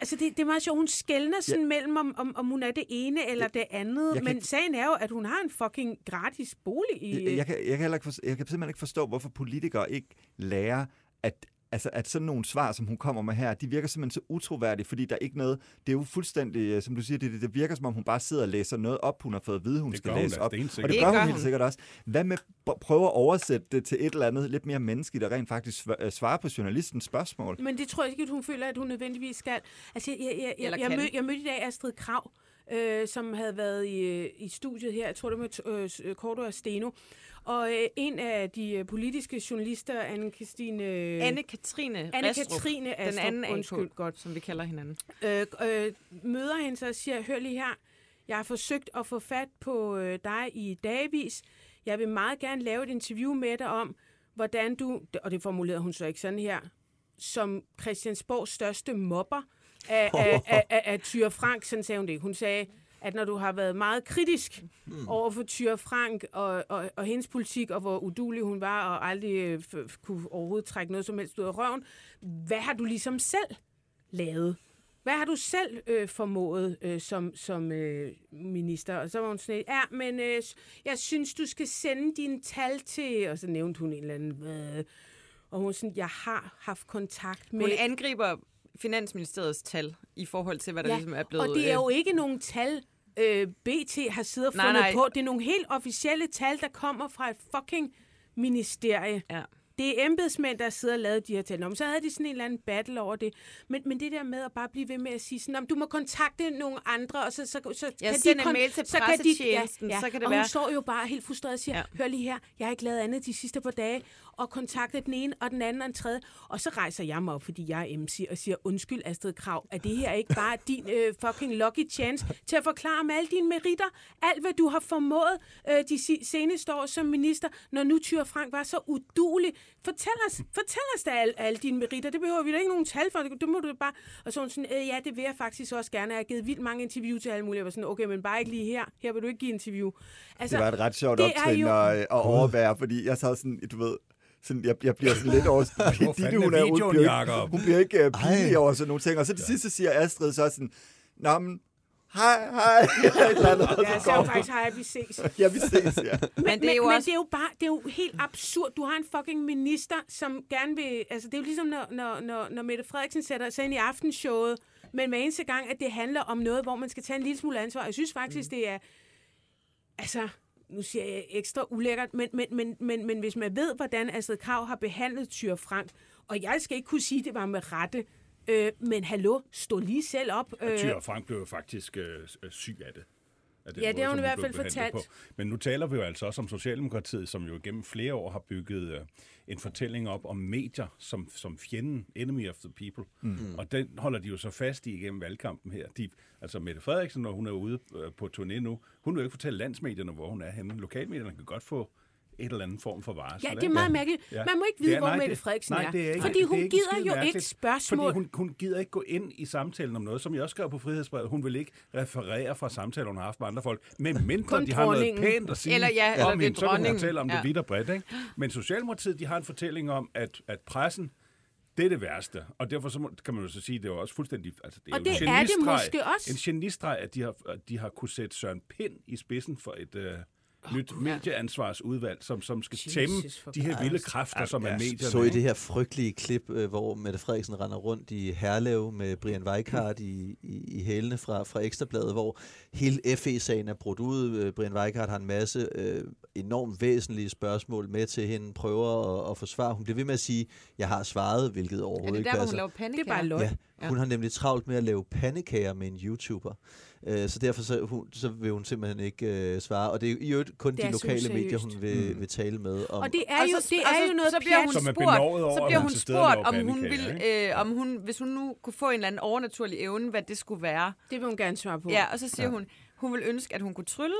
Altså, det, det er meget sjovt. Hun skældner sådan ja. mellem, om, om, om hun er det ene eller det andet. jeg kan Men ikke- sagen er jo, at hun har en fucking gratis bolig i... Jeg, jeg, kan, jeg, kan ikke forstå, jeg kan simpelthen ikke forstå, hvorfor politikere ikke lærer, at, altså, at sådan nogle svar, som hun kommer med her, de virker simpelthen så utroværdige, fordi der er ikke noget, det er jo fuldstændig, øh, som du siger, det, det, det virker som om, hun bare sidder og læser noget op, hun har fået at vide, hun Det skal hun læse da op. stensikkert. Og det Det gør hun helt sikkert også. Hvad med at prøve at oversætte det til et eller andet lidt mere menneskeligt, der rent faktisk øh, svarer på journalistens spørgsmål? Men det tror jeg ikke, at hun føler, at hun nødvendigvis skal. Altså, jeg, jeg, jeg, jeg, jeg, mød, jeg mødte i dag Astrid Krav, øh, som havde været i, øh, i studiet her, jeg tror det var med øh, Korto og Steno. Og øh, en af de øh, politiske journalister, Anne-Christine... Øh, Anne-Katrine Anne-Katrine den Astrup, anden undskyld, AK, godt. som vi kalder hinanden. øh, øh, møder hende så og siger, hør lige her, jeg har forsøgt at få fat på øh, dig i dagvis. Jeg vil meget gerne lave et interview med dig om, hvordan du, og det formulerede hun så ikke sådan her, som Christiansborgs største mobber af, af, af, af, af Tyre Frank, sådan sagde hun det. Hun sagde, at når du har været meget kritisk mm. over for Tyre Frank og, og, og hendes politik, og hvor udulig hun var, og aldrig øh, f- f- kunne overhovedet trække noget som helst ud af røven, hvad har du ligesom selv lavet? Hvad har du selv øh, formået øh, som, som øh, minister? Og så var hun sådan, ja, men øh, jeg synes, du skal sende dine tal til... Og så nævnte hun en eller anden... Øh, og hun sådan, jeg har haft kontakt med... Hun angriber Finansministeriets tal i forhold til, hvad der ja, ligesom er blevet... og det er jo øh, ikke nogen tal, øh, BT har siddet og Nej, fundet nej. på. Det er nogle helt officielle tal, der kommer fra et fucking ministerie. Ja. Det er embedsmænd, der sidder og lavet de her tal. Nå, men så havde de sådan en eller anden battle over det. Men, men det der med at bare blive ved med at sige sådan, "Nå, men du må kontakte nogle andre, og så, så, så Ja, kan de en kon- mail til så kan de- pressetjenesten, så kan det og være- hun står jo bare helt frustreret og siger, Ja. ja. hør lige her, jeg har ikke lavet andet de sidste par dage, og kontaktet den ene, og den anden, og den tredje. Og så rejser jeg mig op, fordi jeg er MC, og siger, undskyld Astrid Krav, er det her ikke bare din øh, fucking lucky chance til at forklare om alle dine meritter, alt hvad du har formået øh, de seneste år som minister, når nu Tyre Frank var så udulig. Fortæl os, fortæl os da alle, alle dine meritter. Det behøver vi da ikke nogen tal for. Det, det må du bare... Og så hun sådan, øh, ja, det vil jeg faktisk også gerne. Jeg har givet vildt mange interview til alle mulige. Jeg var sådan, okay, men bare ikke lige her. Her vil du ikke give interview. Altså, Det var et ret sjovt optrin jo- at, at overvære, fordi jeg sad sådan, du ved, sådan, jeg, jeg bliver sådan lidt over... Hvor fanden er hun, videoen, bliver ikke, hun bliver ikke uh, pinlig over sådan nogle ting. Og så til sidst så siger Astrid så sådan, Nå, men, hej, hej, eller et eller andet, Ja, er jo faktisk, hej, vi ses. Ja, vi ses, ja. Men, Men det er jo men også- det er jo bare, det er jo helt absurd. Du har en fucking minister, som gerne vil, altså det er jo ligesom, når, når, når, når Mette Frederiksen sætter sig ind i aftenshowet, men hver eneste gang, at det handler om noget, hvor man skal tage en lille smule ansvar. Jeg synes faktisk, mm. det er, altså, nu siger jeg ekstra ulækkert, men, men, men, men, men hvis man ved, hvordan Astrid Krav har behandlet Tyre Frank, og jeg skal ikke kunne sige, at det var med rette, øh, men hallo, stå lige selv op. Øh, Tyre Frank blev jo faktisk øh, øh, syg af det. Af den Ja, det måde, har hun i hvert fald fortalt. Men nu taler vi jo altså også om Socialdemokratiet, som jo gennem flere år har bygget øh, en fortælling op om medier som, som fjenden, enemy of the people. Mm. Og den holder de jo så fast i igennem valgkampen her. De, altså Mette Frederiksen, når hun er ude øh, på turné nu, hun vil jo ikke fortælle landsmedierne, hvor hun er henne. Lokalmedierne kan godt få et eller andet form for varsel. Ja, det er meget mærkeligt. Ja. Man må ikke Det vide, er- hvor nej, Mette det- Frederiksen nej, er. det er ikke, Fordi det hun er ikke gider jo mærkeligt. ikke spørgsmål. Fordi hun, hun gider ikke gå ind i samtalen om noget, som jeg også skrev på frihedsbrevet. Hun vil ikke referere fra samtaler, hun har haft med andre folk, men mindre Kun de har noget pænt at sige Eller ja, eller om det er hende, så kan hun fortælle om Ja. det vidt og bredt. Ikke? Men Socialdemokratiet, de har en fortælling om, at, at pressen, det er det værste. Og derfor så må, kan man jo så sige, at det er også fuldstændig... Altså, det er Og det en er det måske også. En genistreg, at de har, at de har kunne sætte Søren Pind i spidsen for et... Øh, nyt medieansvarsudvalg, som, som skal Jesus tæmme de her vilde kræfter, som er medierne. så i det her frygtelige klip, øh, hvor Mette Frederiksen render rundt i Herlev med Brian Weikart i, i, i hælene fra, fra Ekstrabladet, hvor hele FE-sagen er brudt ud. Øh, Brian Weikart har en masse øh, enormt væsentlige spørgsmål med til hende, prøver at, at forsvare. Hun bliver ved med at sige, jeg har svaret, hvilket Er overhovedet det ikke der, hvor hun passer. laver Det pandekager? er bare løgn. Ja, hun har nemlig travlt med at lave pandekager med en YouTuber. Øh, så derfor så, hun, så vil hun simpelthen ikke øh, svare. Og det er jo i øvrigt kun Det de lokale medier, hun vil, Mm. vil tale med om. Og det er Og jo, så- det er jo noget så bliver hun spurgt, over så bliver hun spurgt, om hun vil, øh, om hun, hvis hun nu kunne få en eller anden overnaturlig evne, hvad det skulle være. Det vil hun gerne svare på. Ja, og så siger ja. hun, hun vil ønske, at hun kunne trylle,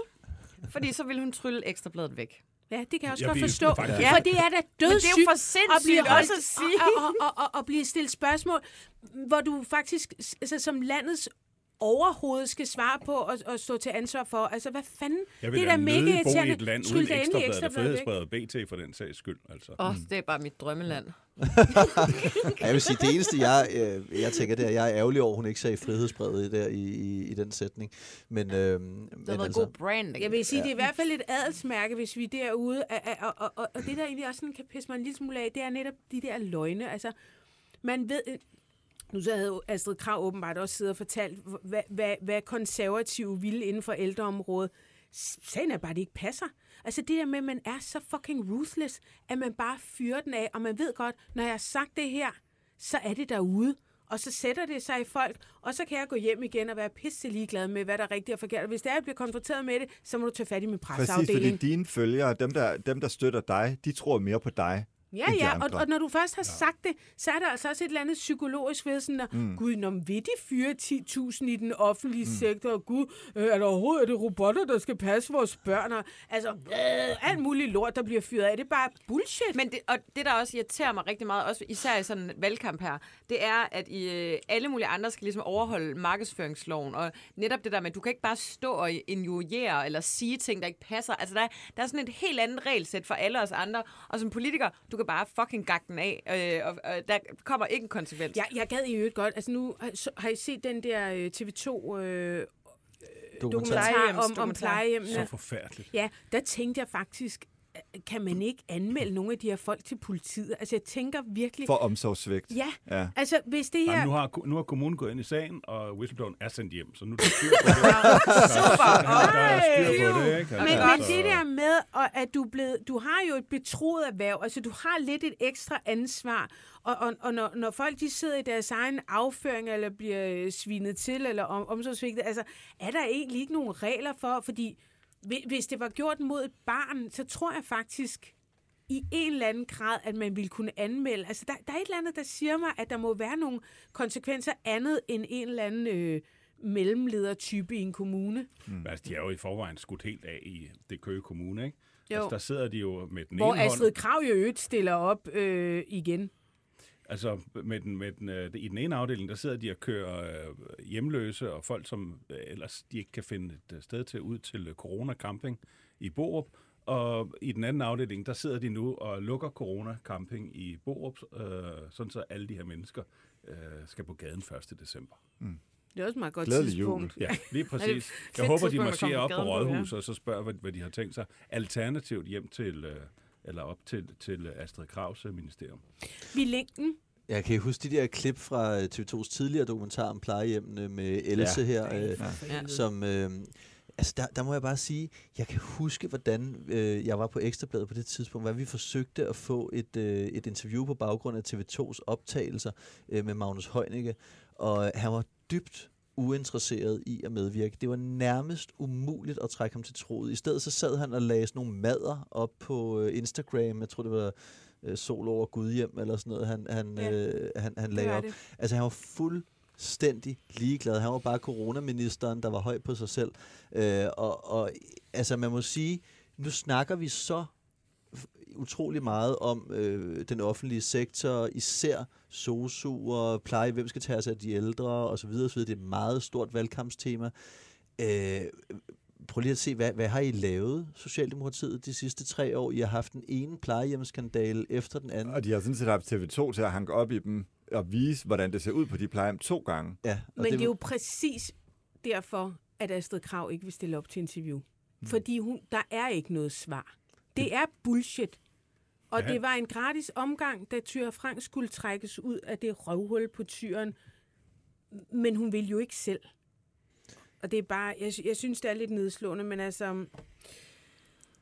fordi så vil hun trylle ekstrabladet væk. Ja, det kan jeg også Jeg godt forstå. faktisk- Ja. For det er da Men det er dødssygt jo for at blive sindssygt holdt også at sige. og, og, og, og, og blive stillet spørgsmål, hvor du faktisk altså, som landets overhoved skal svare på og, og stå til ansvar for. Altså, hvad fanden? Jeg vil det er da mega bo i irriterende. et land Skyld uden ekstrabladet og frihedsbrevet BT for den sags skyld. Altså. Åh, oh, det er bare mit drømmeland. Ja, jeg vil sige, det eneste, jeg, øh, jeg tænker, det er, at jeg er ærgerlig over, at hun ikke sagde frihedsbrevet der i, i, i den sætning. Men, øh, Det har været god branding. Jeg vil sige, ja. det er i hvert fald et adelsmærke, hvis vi er derude. Og, og, og, og, og det, der egentlig også sådan kan pisse mig en lille smule af, det er netop de der løgne. Altså, man ved... Nu så havde Astrid Krav åbenbart også siddet og fortalt, hvad, hvad, hvad konservative ville inden for ældreområdet. Sagen er bare, det ikke passer. Altså det der med, at man er så fucking ruthless, at man bare fyrer den af, og man ved godt, når jeg har sagt det her, så er det derude. Og så sætter det sig i folk, og så kan jeg gå hjem igen og være pisse ligeglad med, hvad der er rigtigt og forkert. Og hvis det er, at jeg bliver konfronteret med det, så må du tage fat i min Præcis, fordi presseafdeling. dine følgere, dem der, dem der støtter dig, de tror mere på dig, Ja, ja, og, og når du først har ja. sagt det, så er der altså også et eller andet psykologisk ved sådan, at mm. gud, når vil de fyre 10.000 i den offentlige mm. sektor, og gud, øh, er der overhovedet er det robotter, der skal passe vores børn, og altså, øh, alt muligt lort, der bliver fyret af, det er bare bullshit. Men det, og det, der også irriterer mig rigtig meget, også især i sådan en valgkamp her, det er, at I, øh, alle mulige andre skal ligesom overholde markedsføringsloven, og netop det der med, at du kan ikke bare stå og injuriere eller sige ting, der ikke passer. Altså, der, er- der er sådan et helt andet regelsæt for alle os andre, og som politiker, du kan bare fucking gakke den af, øh, og, og der kommer ikke en konsekvens. Jeg, jeg gad i øvrigt godt, altså nu har, I set den der øh, TV2 øh, dokumentar om, om Plejehjems- plejehjemmene? Så forfærdeligt. Ja, der tænkte jeg faktisk, kan man ikke anmelde nogle af de her folk til politiet? Altså, jeg tænker virkelig... for omsorgssvigt. Ja, Ja. altså, hvis det Nej, her... nu, har, nu har kommunen gået ind i sagen, og whistlebloweren er sendt hjem, så nu er der styr på det. Super! Der, der er styr på det, ikke? Men, Altså, men det der med, og at du, blevet, du har jo et betroet erhverv, altså du har lidt et ekstra ansvar, og, og, og når, når folk de sidder i deres egen afføring, eller bliver øh, svinet til, eller om, omsorgsvigtet, altså er der egentlig ikke nogen regler for, fordi hvis det var gjort mod et barn, så tror jeg faktisk i en eller anden grad, at man ville kunne anmelde. Altså, der, der er et eller andet, der siger mig, at der må være nogle konsekvenser andet end en eller anden øh, mellemledertype i en kommune. Mm. Altså, de er jo i forvejen skudt helt af i det Køge Kommune, ikke? Jo. Altså, der sidder de jo med den Hvor ene Astrid hånd, Krav jo øvrigt stiller op øh, igen. Altså med den, med den, øh, i den ene afdeling, der sidder de og kører øh, hjemløse og folk, som øh, ellers de ikke kan finde et øh, sted til ud til øh, Corona Camping i Borup. Og i den anden afdeling, der sidder de nu og lukker Corona Camping i Borup, øh, sådan så alle de her mennesker øh, skal på gaden 1. december. Det er også et meget godt Glædelig tidspunkt. Ja, lige præcis. Jeg håber, de marcherer op på på, ja. Rådhuset, og så spørger, hvad, hvad de har tænkt sig. Alternativt hjem til, øh, eller op til, til Astrid Kravs øh, ministerium. Vi længden. Jeg kan huske de der klip fra øh, TV2's tidligere dokumentar om plejehjemmene med Else ja. her, øh, Ja. som... Øh, altså, der, der må jeg bare sige, jeg kan huske, hvordan øh, jeg var på Ekstrabladet på det tidspunkt, hvordan vi forsøgte at få et, øh, et interview på baggrund af TV2's optagelser øh, med Magnus Heunicke, og han var dybt uinteresseret i at medvirke. Det var nærmest umuligt at trække ham til troet. I stedet så sad han og lagde sådan nogle mader op på øh, Instagram. Jeg tror, det var øh, Sol over Gudhjem eller sådan noget, han, han, Ja. øh, han, han lagde op. det. Altså han var fuldstændig ligeglad. Han var bare coronaministeren, der var høj på sig selv. Øh, og, og altså man må sige, nu snakker vi så utrolig meget om øh, den offentlige sektor, især sosuer, pleje, hvem skal tage sig af de ældre osv. osv. Det er et meget stort valgkampstema. Øh, prøv lige at se, hvad, hvad har I lavet, Socialdemokratiet, de sidste tre år? I har haft den ene plejehjemskandale efter den anden. Og de har sådan set haft TV2 til at hanke op i dem og vise, hvordan det ser ud på de plejehjem to gange. Ja, Men det er jo præcis derfor, at Astrid Krav ikke vil stille op til interview. fordi hun, der er ikke noget svar. Det er bullshit. Og Ja. det var en gratis omgang, da Tyre Frank skulle trækkes ud af det røvhul på tyren. Men hun vil jo ikke selv. Og det er bare, jeg, jeg synes, det er lidt nedslående, men altså,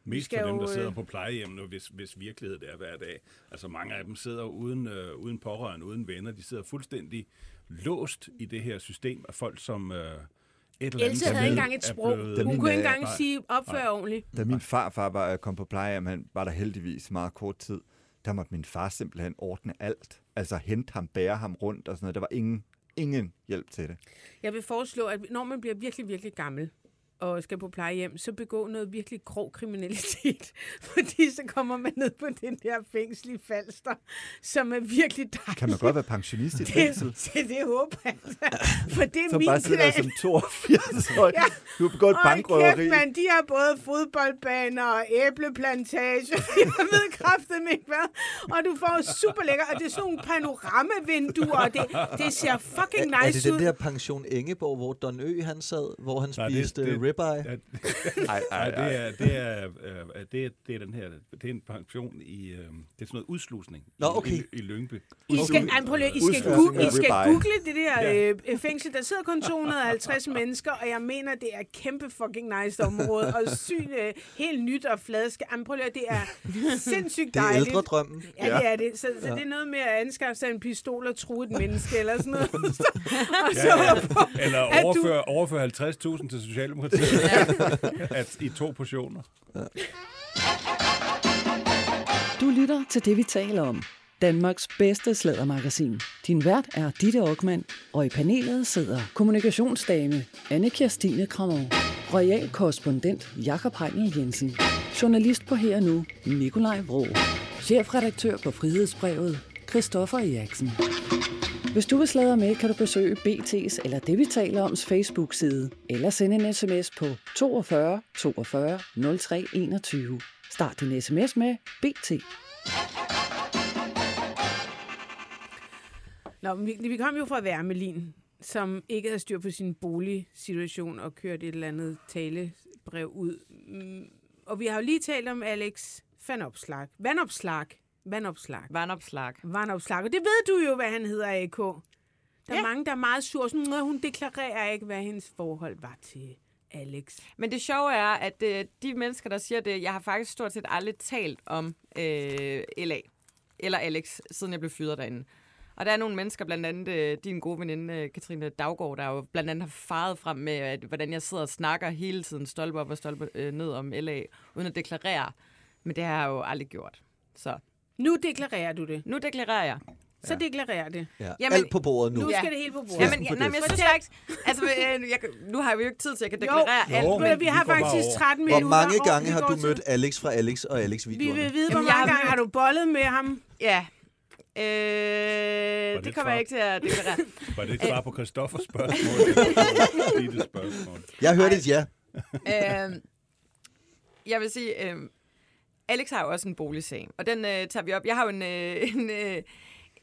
Mest for dem, der sidder øh, på plejehjemmene, hvis, hvis virkelighed det er hver dag. Altså mange af dem sidder uden, øh, uden pårørende, uden venner. De sidder fuldstændig låst i det her system af folk, som øh, et eller andet Else havde ikke engang et sprog. blevet- Hun min, kunne ikke øh, engang nej. sige opfør ordentligt. Da min farfar var, kom på plejehjem, han var der heldigvis meget kort tid, der måtte min far simpelthen ordne alt. Altså hente ham, bære ham rundt og sådan noget. Der var ingen, ingen hjælp til det. Jeg vil foreslå, at når man bliver virkelig, virkelig gammel, og skal på plejehjem, så begå noget virkelig grov kriminalitet. Fordi så kommer man ned på den der fængsel i Falster, som er virkelig dejligt. Kan man godt være pensionist i et fængsel? Det, det, det håber jeg. altså. For det er Som min bare sidder som 82 år. Ja. Du har begået et bankrøveri. kæft, mand, de har både fodboldbaner og æbleplantage. Jeg ved kraften ikke hvad. Og du får super lækker, og det er sådan nogle panoramavinduer, og det, det ser fucking Er, er nice det den ud. der pension Engeborg, hvor Don Ø han sad, hvor han Nej, det- spiste det- ribeye? Ja, Ej, Nej, det er, det er, øh, det er, det er den her, det er en pension i, øh, det er sådan noget udslusning Nå, i, okay. i, i Lyngby. I skal, ej, prøv lige, I skal, google, I skal google det der Ja. øh, fængsel. Der sidder kun 250 mennesker, og jeg mener, det er kæmpe fucking nice område. Og sygt, øh, helt nyt og fladske. Ej, prøv lige, det er sindssygt Det er dejligt. ældre drømmen. Ja, det er det. Så, så det er noget med at anskaffe sig en pistol og true et menneske eller sådan noget. og så Ja, på, Eller at du- overføre, overføre 50.000 til Socialdemokratiet at, i to portioner. Du lytter til det, vi taler om. Danmarks bedste slædermagasin. Din vært er Ditte Aukmann, og i panelet sidder kommunikationsdame anne Kirstine Krammer, royal korrespondent Jakob Heinel Jensen, journalist på Her og Nu, Nikolaj Vrå, chefredaktør på Frihedsbrevet, Christoffer Eriksen. Hvis du vil sladre med, kan du besøge BT's eller det, vi taler om, Facebook-side, eller sende en sms på 42 42 03 21. Start din sms med BT. Nå, vi, vi kom jo fra Værmelin, som ikke havde styr på sin boligsituation og kørte et eller andet talebrev ud. Mm, og vi har jo lige talt om Alex Vanopslag. Vanopslag. Vanopslag. Vandopslag. Vanopslag. Og det ved du jo, hvad han hedder, AK. Der er Ja. mange, der er meget sure. Sådan, "Nå, hun deklarerer ikke, hvad hendes forhold var til Alex. Men det sjove er, at øh, de mennesker, der siger det, jeg har faktisk stort set aldrig talt om øh, LA eller Alex, siden jeg blev fyret derinde. Og der er nogle mennesker, blandt andet øh, din gode veninde, øh, Katrine Daggaard, der jo blandt andet har faret frem med, at, hvordan jeg sidder og snakker hele tiden, stolpe op og stolpe øh, ned om LA, uden at deklarere. Men det har jeg jo aldrig gjort. Så Nu deklarerer du det. nu deklarerer jeg. Så deklarerer det. Ja. Jamen- Alt på bordet nu. Nu Ja. skal det hele på bordet. Jamen, ja, nej, men jeg synes faktisk, altså, øh, jeg, nu har vi jo ikke tid til, at jeg kan deklarere jo, alt. Jo, men, men vi vi har bare faktisk over. 13 Hvor minutter. mange og gange vi har du til- mødt Alex fra Alex og Alex Vi videoerne? vil vide, hvor Jamen, jeg mange gange har du bollet med ham? Ja. Øh, det det et kommer jeg ikke til at deklarere. Var det et svar på Christoffers spørgsmål? spørgsmål? Jeg hørte et ja. øh, jeg vil sige, øh, Alex har jo også en boligsag, og den øh, tager vi op. Jeg har jo en, øh, en, øh,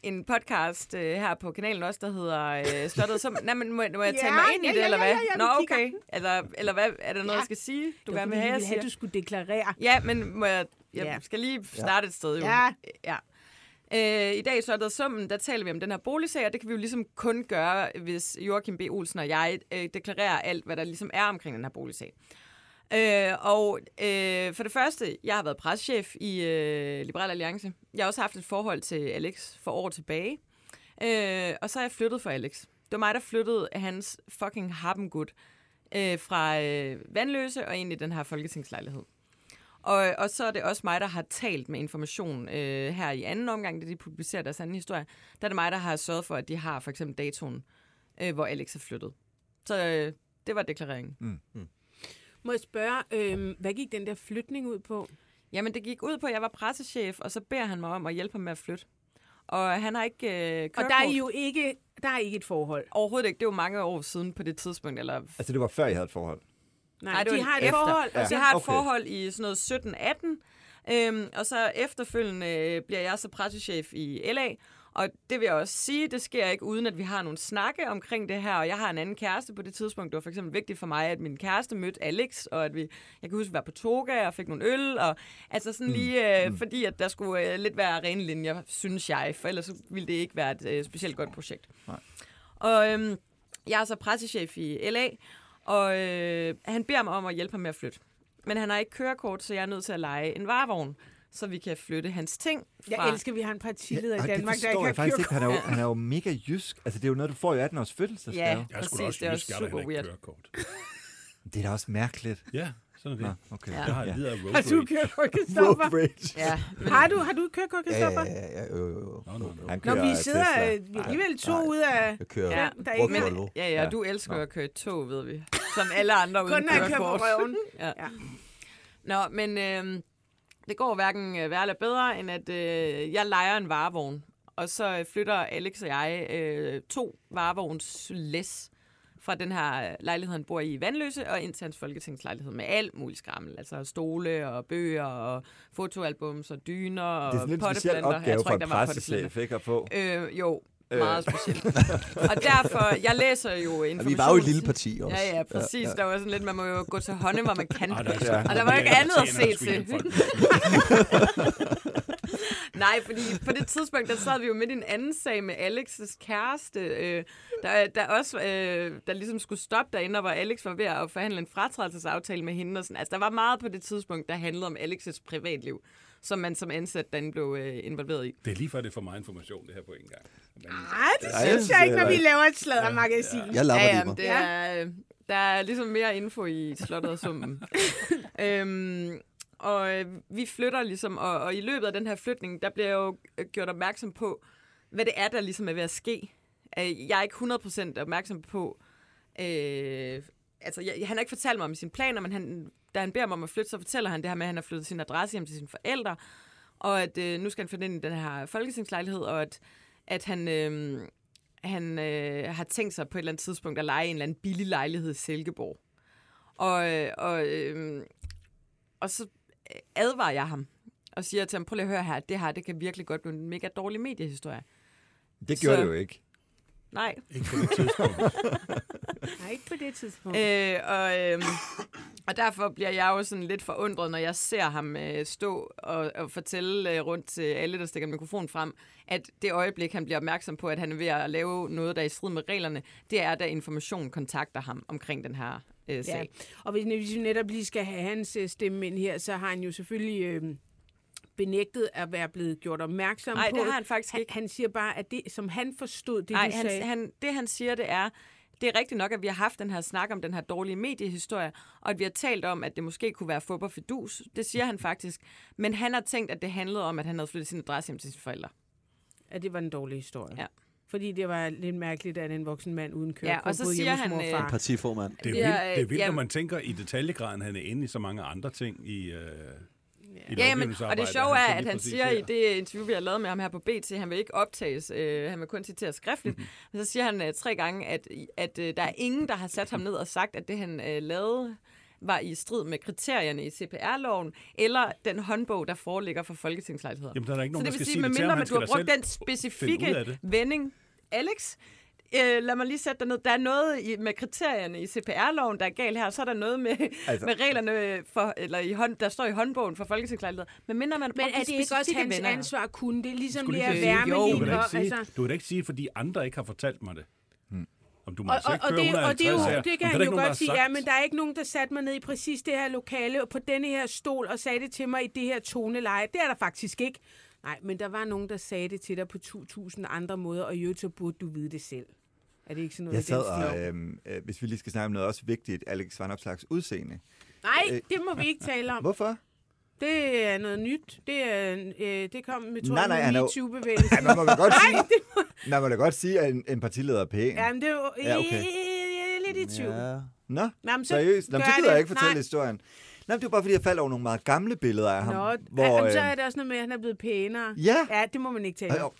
en podcast øh, her på kanalen også, der hedder øh, Slottet. Som, nej, men må, må jeg tage Ja, mig ind i ja, det, ja, eller hvad? ja, ja, Nå, okay. Eller, eller hvad? Er der noget, Ja. jeg skal sige, du gerne vil have, jeg siger? du skulle deklarere. Ja, men må jeg, jeg Ja. skal lige starte et sted jo. Ja. ja. Øh, I dag så er der summen, der taler vi om den her boligsag, og det kan vi jo ligesom kun gøre, hvis Joachim B. Olsen og jeg øh, deklarerer alt, hvad der ligesom er omkring den her boligsag. Øh, og øh, for det første, jeg har været preschef i øh, Liberal Alliance. Jeg har også haft et forhold til Alex for år tilbage. Øh, og så er jeg flyttet for Alex. Det var mig, der flyttede hans fucking harpengud øh, fra øh, Vandløse og ind i den her folketingslejlighed. Og, og så er det også mig, der har talt med information øh, her i anden omgang, da de publicerer deres anden historie. Der er det mig, der har sørget for, at de har for eksempel datoen, øh, hvor Alex er flyttet. Så øh, det var deklareringen. Mm. Mm. Må jeg spørge, øh, hvad gik den der flytning ud på? Jamen, det gik ud på, at jeg var pressechef, og så beder han mig om at hjælpe ham med at flytte. Og han har ikke øh, Og der er jo ikke, der er ikke et forhold. Overhovedet ikke. Det var mange år siden på det tidspunkt. Eller... Altså, det var før, I havde et forhold. Nej, Nej, det de har et efter. forhold. Ja. Jeg har et okay. forhold i sådan noget 17-18, øhm, og så efterfølgende øh, bliver jeg så pressechef i LA, Og det vil jeg også sige, det sker ikke uden, at vi har nogle snakke omkring det her. Og jeg har en anden kæreste på det tidspunkt. Det var for eksempel vigtigt for mig, at min kæreste mødte Alex, og at vi, jeg kan huske, at vi var på toga og fik nogle øl. Og, altså sådan lige, øh, fordi at der skulle øh, lidt være rene linjer, synes jeg. For ellers ville det ikke være et øh, specielt godt projekt. Nej. Og øhm, jeg er så pressechef i LA, og øh, han beder mig om at hjælpe ham med at flytte. Men han har ikke kørekort, så jeg er nødt til at lege en varevogn, så vi kan flytte hans ting Jeg fra... elsker, at vi har en partileder og i Danmark, det der ikke jeg har faktisk ikke. Han er, jo, kørekort. han er jo mega jysk. Altså, det er jo noget, du får i 18 års fødselsdagsgave. Ja. Jeg er Præcis, også det er jysk, jeg da super weird. kørekort. Det er da også mærkeligt. Ja, sådan er det. Nå, okay. Ja. Jeg har Ja. af road Har du kørekort, Kristoffer? Road rage. Ja, men, Har du, har du kørekort, Ja, Kristoffer? ja, ja, ja, jo, jo, jo. Nå, Når vi sidder vi alligevel to Nej. ud af... Jeg kører Ja, der er ikke- Volvo. ja, ja, Ja. du elsker at køre tog, ved vi. Som alle andre uden Kun når jeg kører på kørekort. røven. Ja. Ja. Nå, men øh, det går hverken øh, værre eller bedre, end at øh, jeg leger en varevogn. Og så øh, flytter Alex og jeg øh, to varevogns læs fra den her lejlighed, han bor i i Vandløse, og ind til hans folketingslejlighed med alt muligt skrammel. Altså stole og bøger og fotoalbums og dyner og Det er sådan lidt en speciel potteplanter. opgave for en pressechef, ikke at få. Øh, jo, Øh. Meget specielt. og derfor, jeg læser jo Ja, information. vi var jo et lille parti også. Ja, ja, præcis. Ja, ja. Der var sådan lidt, man må jo gå til hånden, hvor man kan. Ah, der er så- Og der var jo ikke andet at se til. Nej, fordi på det tidspunkt, der sad vi jo midt i en anden sag med Alex' kæreste, øh, der, der også, øh, der ligesom skulle stoppe derinde, og hvor Alex var ved at forhandle en fratrædelsesaftale med hende. Og sådan. Altså, der var meget på det tidspunkt, der handlede om Alex' privatliv, som man som ansat derinde blev øh, involveret i. Det er lige før, det er for meget information, det her på en gang. Men, Nej, det jeg synes jeg ikke, når vi laver et sladdermagasin. Jeg lapper ja, ja, ja, mig. det er, øh, der er ligesom mere info i slottet og summen. øhm, og øh, vi flytter ligesom, og, og i løbet af den her flytning, der bliver jeg jo øh, gjort opmærksom på, hvad det er, der ligesom er ved at ske. Øh, Jeg er ikke 100% opmærksom på, øh, altså jeg, han har ikke fortalt mig om sine planer, men han, da han beder mig om at flytte, så fortæller han det her med, at han har flyttet sin adresse hjem til sine forældre, og at øh, nu skal han flytte ind i den her folketingslejlighed, og at, at han, øh, han øh, har tænkt sig på et eller andet tidspunkt at lege en eller anden billig lejlighed i Silkeborg. Og, øh, og, øh, og så advarer jeg ham og siger til ham, prøv lige at høre her, det her det kan virkelig godt blive en mega dårlig mediehistorie. Det gjorde Så- det jo ikke. Nej. Ikke på det tidspunkt. Nej, ikke på det tidspunkt. Øh, og, øh, og derfor bliver jeg jo sådan lidt forundret, når jeg ser ham øh, stå og, og fortælle øh, rundt til alle, der stikker mikrofonen frem, at det øjeblik, han bliver opmærksom på, at han er ved at lave noget, der er i strid med reglerne, det er, da information kontakter ham omkring den her øh, sag. Ja. Og hvis, hvis vi netop lige skal have hans øh, stemme ind her, så har han jo selvfølgelig øh, benægtet at være blevet gjort opmærksom Nej, på. det har han faktisk han, ikke. han siger bare, at det, som han forstod, det Nej, du han, sagde... han, det han siger, det er, det er rigtigt nok, at vi har haft den her snak om den her dårlige mediehistorie, og at vi har talt om, at det måske kunne være fup og fidus. Det siger han faktisk. Men han har tænkt, at det handlede om, at han havde flyttet sin adresse hjem til sine forældre. at det var en dårlig historie. Ja. Fordi det var lidt mærkeligt, at en voksen mand uden kørekort Ja, og så siger han, mor og øh, far. Partiformand. Det er vildt, det er vildt ja. når man tænker i detaljegraden, han er inde i så mange andre ting i, øh, i Ja, men, og det sjove så er, at han siger her. i det interview, vi har lavet med ham her på BT, han vil ikke optages, øh, han vil kun citere skriftligt, Mhm. men så siger han øh, tre gange, at, at øh, der er ingen, der har sat ham ned og sagt, at det han øh, lavede var i strid med kriterierne i CPR-loven, eller den håndbog, der foreligger for folketingslejligheder. Jamen, der er ikke Så nogen, det der vil skal sige, det medmindre man du har brugt den specifikke det. vending, Alex, øh, lad mig lige sætte dig ned. Der er noget i, med kriterierne i CPR-loven, der er galt her. Så er der noget med, Altså- med reglerne, for, eller i hånd, der står i håndbogen for folketingslejligheder. Men mindre man Men er de det ikke også hans venner. ansvar at kunne det? Ligesom lige at at sige, værme du kan sige, altså, du kan da ikke sige, fordi andre ikke har fortalt mig det. Om du må og, altså og, ikke og, køre det, og det, er 150 jo, det kan han jo nogen, godt sige, ja, men der er ikke nogen, der satte mig ned i præcis det her lokale, og på denne her stol, og sagde det til mig i det her toneleje. Det er der faktisk ikke. Nej, men der var nogen, der sagde det til dig på 2.000 andre måder, og i øvrigt så burde du vide det selv. Er det ikke sådan noget Jeg sad og, øhm, øh, hvis vi lige skal snakke om noget også vigtigt, Alex Van Opslags udseende. Nej, øh, det må vi ikke tale om. Hvorfor? Det er noget nyt. Det, er, øh, det kom med Nej, nej, han jo- 20-bevægelsen. Ja, man må da godt sige, Nej, det man må da godt sige, at en, en partileder er pæn. Jamen, det er jo Ja, okay. jeg er lidt i tvivl. Ja. Nå, Nå, men så seriøst? Nå, men så gider jeg det. ikke fortælle Nej. historien. Men det var bare, fordi jeg faldt over nogle meget gamle billeder af ham. Nå, hvor, jamen, så øh, er det også noget med, at han er blevet pænere. Ja. Ja, det må man ikke tale om.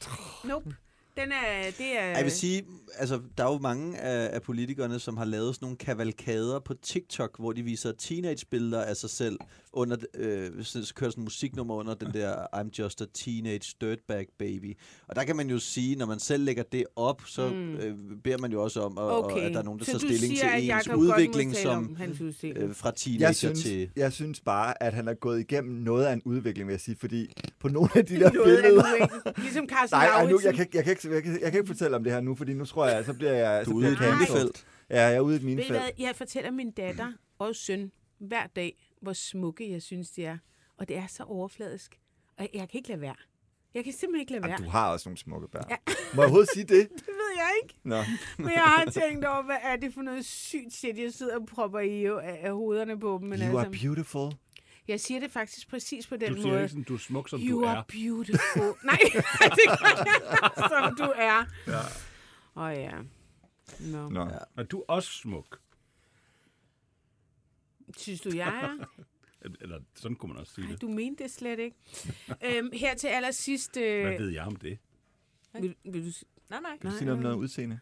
Nope. Den er, det er... Jeg vil sige, altså, der er jo mange af, af politikerne, som har lavet sådan nogle kavalkader på TikTok, hvor de viser teenagebilleder af sig selv under, øh, så, så kører sådan en musiknummer under den der I'm just a teenage dirtbag baby. Og der kan man jo sige, når man selv lægger det op, så Mm. øh, beder man jo også om, at, Okay. at der er nogen, der Så tager stilling siger, til ens udvikling som øh, fra teenager Jeg synes, til... jeg synes bare, at han er gået igennem noget af en udvikling, vil jeg sige, fordi på nogle af de der billeder... Ligesom Carsten Nej, ej, nu, jeg, kan, ikke- jeg, kan ikke, jeg, kan, jeg kan ikke fortælle om det her nu, fordi nu tror jeg, så bliver jeg... Du så er ude i et minefelt. Ja, jeg er ude i et minefelt. jeg fortæller min datter og søn hver dag, hvor smukke jeg synes, de er. Og det er så overfladisk. Og jeg kan ikke lade være. Jeg kan simpelthen ikke lade være. Jamen, du har også nogle smukke bær. Ja. Må jeg overhovedet sige det? Det ved jeg ikke. Nå. Men jeg har tænkt over, hvad er det for noget sygt shit, jeg sidder og propper i af, af hovederne på dem. Men You are altså, beautiful. jeg siger det faktisk præcis på den Du siger måde. ikke sådan, du er smuk, som you du are er. beautiful. Nej, det jeg, som du er. Ja. Åh oh, ja. Nå. Nå. Ja. Og du er også smuk. Synes du, jeg er? Eller sådan kunne man også sige Ej, det. du mente det slet ikke. øhm, her til allersidst... Øh, Hvad ved jeg om det? vil, vil du, Nej, nej. Kan du sige noget om noget udseende?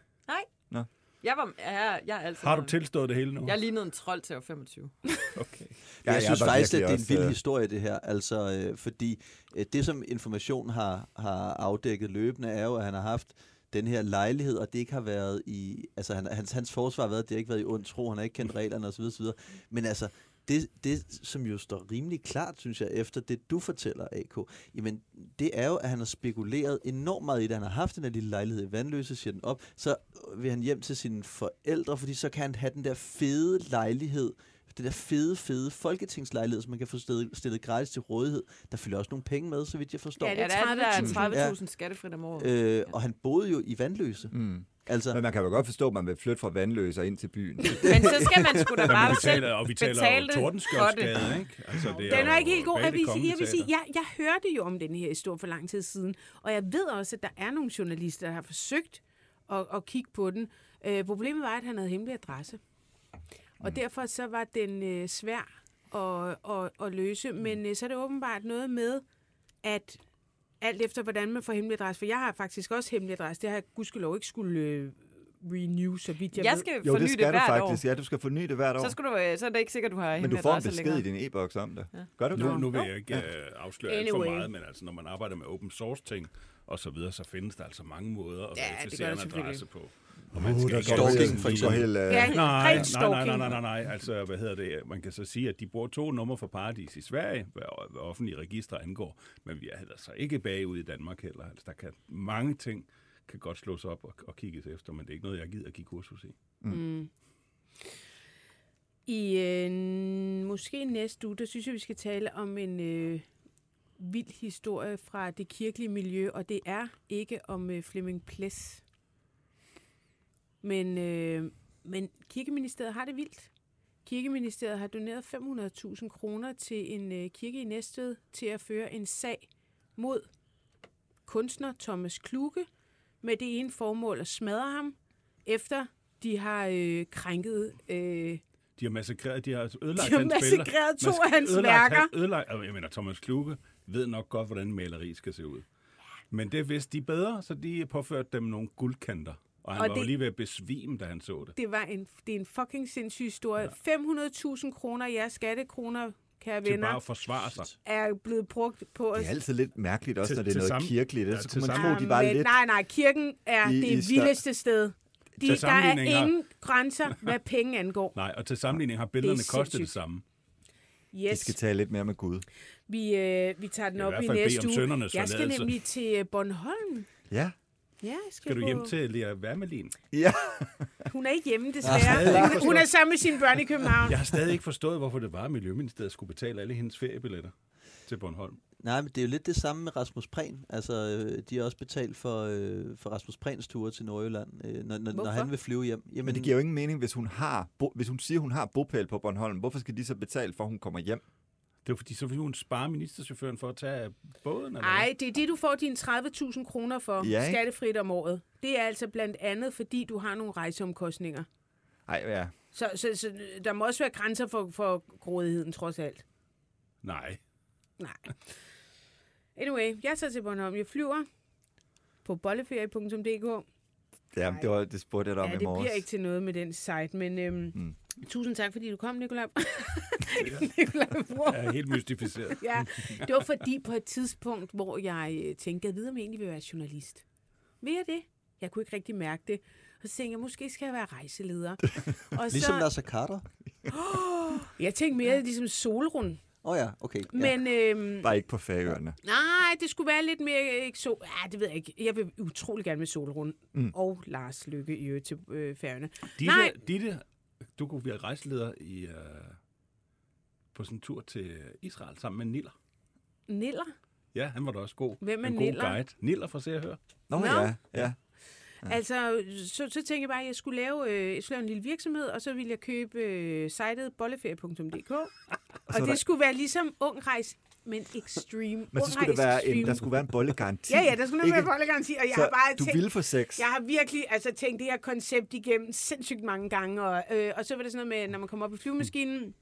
Jeg, var, jeg, jeg er altid Har du tilstået det hele nu? Jeg lignede en trold til at være 25. Okay. Ja, jeg synes var faktisk, at det er en vild øh, historie, det her. Altså, øh, fordi øh, det, som information har, har afdækket løbende, er jo, at han har haft den her lejlighed, og det ikke har været i... Altså, han, hans, hans forsvar har været, at det ikke været i ond tro, han har ikke kendt reglerne osv. osv. Men altså, det, det, som jo står rimelig klart, synes jeg, efter det, du fortæller, AK, jamen, det er jo, at han har spekuleret enormt meget i det. Han har haft den her lille lejlighed i Vandløse, siger den op, så vil han hjem til sine forældre, fordi så kan han have den der fede lejlighed, den der fede, fede folketingslejlighed, som man kan få stillet, stillet gratis til rådighed. Der følger også nogle penge med, så vidt jeg forstår. Ja, det er det der 30.000. 30.000 skattefrit om året. Øh, og han boede jo i Vandløse. Mm. Altså, Men man kan jo godt forstå, at man vil flytte fra vandløse og ind til byen. Men så skal man sgu da Jamen, bare vi selv taler, og vi taler betale det for det. Tordenskjoldsgade, ikke? Altså, det Den er jo ikke helt god. Jeg det vil, sige, jeg vil sige, jeg, jeg hørte jo om den her historie for lang tid siden, og jeg ved også, at der er nogle journalister, der har forsøgt at, at kigge på den. Øh, problemet var, at han havde hemmelig adresse. Og Mm. derfor så var den øh, svær at, at, at løse. Mm. Men øh, så er det åbenbart noget med, at alt efter, hvordan man får hemmelig adresse, for jeg har faktisk også hemmelig adresse, det har jeg gudskelov ikke skulle øh, renew, så vidt jeg, Jeg ved. skal Jo, forny det det, skal du hvert faktisk. år. Ja, du skal forny det hvert år. Så, skal du, øh, så er det ikke sikkert, du har Men du får en besked længere. i din e-boks om det. Gør du Nu, det? nu vil jeg ikke øh, afsløre alt Anyway. for meget, men altså, når man arbejder med open source ting og så videre, så findes der altså mange måder at Ja, det verificere en adresse på. Og man Uh, skal Stalking, helt- for eksempel. helt, øh, Ja, Nej, nej, nej, nej, nej, nej, nej. Altså, hvad hedder det? Man kan så sige, at de bruger to numre for Paradis i Sverige, hvad, hvad offentlige registre angår, men vi er altså ikke bagud i Danmark heller. Altså, der kan mange ting kan godt slås op og, og kigges efter, men det er ikke noget, jeg gider at give kursus i. Mm. I øh, måske næste uge, der synes jeg, vi skal tale om en øh, vild historie fra det kirkelige miljø, og det er ikke om øh, Flemming Ples. Men, øh, men kirkeministeriet har det vildt. Kirkeministeriet har doneret 500.000 kroner til en øh, kirke i Næstved til at føre en sag mod kunstner Thomas Kluge med det ene formål at smadre ham, efter de har øh, krænket... Øh, De har massakreret, de har ødelagt De har hans billeder. massakreret to Mas- af hans ødelagt værker. Han, ødelagt, jeg mener, Thomas Kluge ved nok godt, hvordan maleri skal se ud. Men det vidste de bedre, så de påførte dem nogle guldkanter. Og han Og var det... det- lige ved at besvime, da han så det. det, var en, det er en fucking sindssyg historie. Ja. 500.000 kroner, jeres skattekroner, kære Til venner, bare at forsvare sig. er blevet brugt på. Det er altid lidt mærkeligt også, Til- når det er noget sammen- kirkeligt. Ja, Så til kunne man tro, de var lidt... Nej, nej, kirken er I- det i vildeste sted. De, der er ingen grænser, hvad penge angår. Nej, og til sammenligning har billederne Det er kostet det samme. De Yes, skal tale lidt mere med Gud. vi, øh, vi tager den I op i bede næste om uge. Jeg skal nemlig til øh, Bornholm. Ja. Ja, jeg skal, Skal du på- hjem til Lea Wermelin? Ja. Hun er ikke hjemme, desværre. Hun, hun er sammen med sine børn i København. Jeg har stadig ikke forstået, hvorfor det var, at Miljøministeriet skulle betale alle hendes feriebilletter til Bornholm. Nej, men det er jo lidt det samme med Rasmus Prehn. Altså, øh, de har også betalt for, øh, for Rasmus Prehns ture til Nordjylland, øh, når, når, når han vil flyve hjem. Jamen, Men det giver jo ingen mening, hvis hun, har, bo, hvis hun siger, hun har bopæl på Bornholm. Hvorfor skal de så betale for, at hun kommer hjem? Det var fordi, så ville hun spare ministerchaufføren for at tage båden. Eller Nej, det er det, du får dine 30.000 kroner for Ja, ikke? skattefrit om året. Det er altså blandt andet, fordi du har nogle rejseomkostninger. Nej, ja. Så, så, så der må også være grænser for, for grådigheden, trods alt. Nej. Nej. Anyway, jeg tager til Bornholm. Jeg flyver på bolleferie.dk. Ja, det, var, det spurgte jeg dig om Ja, i det morges. bliver ikke til noget med den site, men øhm, Mm. Tusind tak, fordi du kom, Nicolaj. Nicolaj Bror. Jeg er helt mystificeret. ja, det var fordi på et tidspunkt, hvor jeg øh, tænkte, jeg ved, om jeg egentlig vil være journalist. Vil jeg det? Jeg kunne ikke rigtig mærke det. Og så tænkte jeg, måske skal jeg være rejseleder. Og Ligesom Nasser Carter. Jeg tænkte mere ligesom Solrun. Åh oh ja, okay. Ja. Men øhm, Bare ikke på færøerne. nej, det skulle være lidt mere ikke så. Ja, det ved jeg ikke. Jeg vil utrolig gerne med Solrun mm. og Lars Lykke i øvrigt til øh, færgerne. Ditte, Nej. Ditte, du kunne være rejseleder i, uh, på sådan en tur til Israel sammen med Niller. Niller? Ja, han var da også god. Hvem er en god Niller? guide. Niller fra Se og Hør. Nå, Nå. ja, ja. Ja. Altså, så, så tænkte jeg bare, at jeg skulle lave, øh, jeg skulle lave en lille virksomhed, og så ville jeg købe øh, sitet bolleferie.dk. og der- det skulle være ligesom ung rejs, men extreme. Men så skulle Rejs der være en, Extreme. der skulle være en bollegaranti. Ja, ja, der skulle Ikke? være bollegaranti, og jeg Så har bare du tænkt, ville få sex. Jeg har virkelig altså, tænkt det her koncept igennem sindssygt mange gange, og, øh, og så var det sådan noget med, når man kommer op i flyvemaskinen,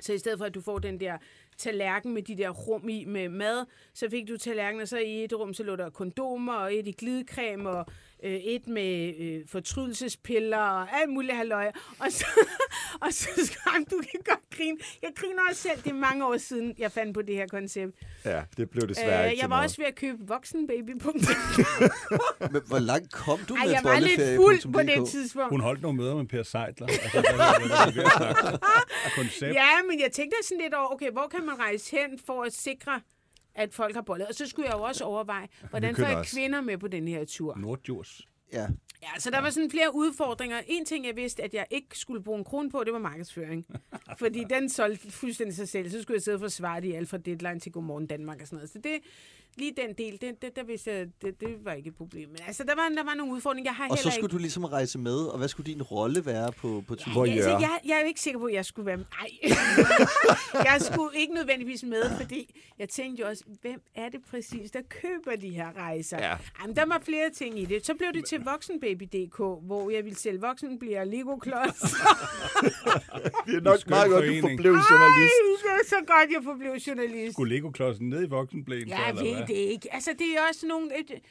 så i stedet for, at du får den der tallerken med de der rum i med mad, så fik du tallerken, og så i et rum, så lå der kondomer, og et i glidecreme, og øh, et med øh, fortrydelsespiller, og alt muligt halløj. Og så, og så skam, du kan godt grine. Jeg griner også selv, det er mange år siden, jeg fandt på det her koncept. Ja, det blev desværre Øh, ikke jeg var noget. også ved at købe voksenbaby.dk. Men hvor langt kom du Ej, med jeg var lidt fuld på det tidspunkt. Hun holdt nogle møder med Per Seidler. Altså, der der koncept. Ja, men jeg tænkte sådan lidt over, okay, hvor kan man rejse hen for at sikre, at folk har bollet? Og så skulle jeg jo også overveje, hvordan får jeg også. kvinder med på den her tur? Nordjurs. Ja. Ja, så der var sådan flere udfordringer. En ting, jeg vidste, at jeg ikke skulle bruge en krone på, det var markedsføring. Fordi den solgte fuldstændig sig selv. Så skulle jeg sidde og forsvare det i alt fra Deadline til Godmorgen Danmark og sådan noget. Så det, lige den del, det, det, der vidste jeg, det, det var ikke et problem. Men altså, der var, der var nogle udfordringer. Jeg har Og så ikke... skulle du ligesom rejse med, og hvad skulle din rolle være på, på turen? Ja, altså, jeg, jeg er jo ikke sikker på, at jeg skulle være med. Ej. jeg skulle ikke nødvendigvis med, fordi jeg tænkte jo også, hvem er det præcis, der køber de her rejser? Ja. Jamen, der var flere ting i det. Så blev det til voksenbaby.dk, hvor jeg ville sælge voksen bliver Lego-klods. Det er nok meget godt, du forblev journalist. Ej, det er så godt, jeg forblev journalist. Skulle Lego-klodsen ned i voksenblæen? så, Jeg eller ved hvad? Det ikke. Altså, det er også nogle... Det,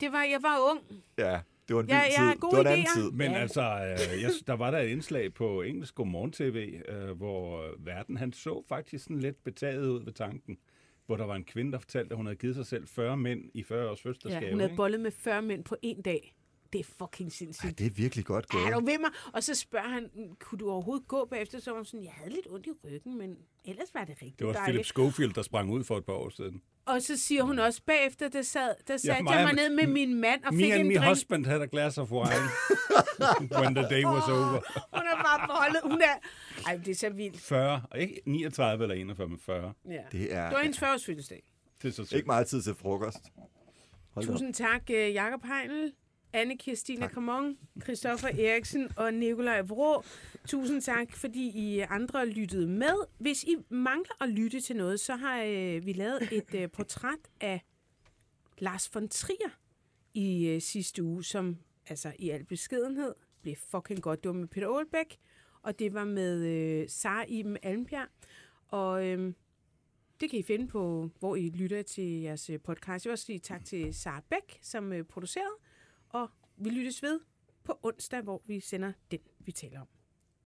det var, jeg var ung. Ja, det var en jeg har tid. gode Det var en anden idéer. tid. Men Ja. altså, øh, jeg, der var der et indslag på engelsk Godmorgen TV, øh, hvor øh, verden, han så faktisk sådan lidt betaget ud ved tanken, hvor der var en kvinde, der fortalte, at hun havde givet sig selv 40 mænd i 40 års fødselsdagsgave. Ja, hun havde ikke? bollet med 40 mænd på en dag. Det er fucking sindssygt. Ej, det er virkelig godt gået. Er du ved mig? Og så spørger han, kunne du overhovedet gå bagefter? Så var hun sådan, jeg havde lidt ondt i ryggen, men ellers var det rigtig Det var Philip dejligt. Schofield, der sprang ud for et par år siden. Og så siger hun også, bagefter, der, sad, der satte mig jeg mig ned med min mand og Me fik and en my drink. husband had a glass of wine when the day was over. Hun er bare bollet. Hun er... Ej, det er så vildt. 40, ikke 39 eller 41, men 40. Ja. Det er Det var hendes 40 års fødselsdag. Det er så sygt. ikke meget tid til frokost. Hold da op. Tusind tak, øh, Jakob Heinl, anne Kirstine Kramon, Christoffer Eriksen og Nikolaj Vrå. Tusind tak, fordi I andre lyttede med. Hvis I mangler at lytte til noget, så har øh, vi lavet et øh, portræt af Lars von Trier i øh, sidste uge, som altså i al beskedenhed blev fucking godt. Det var med Peter Aalbæk, og det var med øh, Sara Iben Almbjerg. Og øh, det kan I finde på, hvor I lytter til jeres øh, podcast. Jeg vil også sige tak til Sara Bæk, som øh, producerede, og vi lyttes ved på onsdag, hvor vi sender den, vi taler om.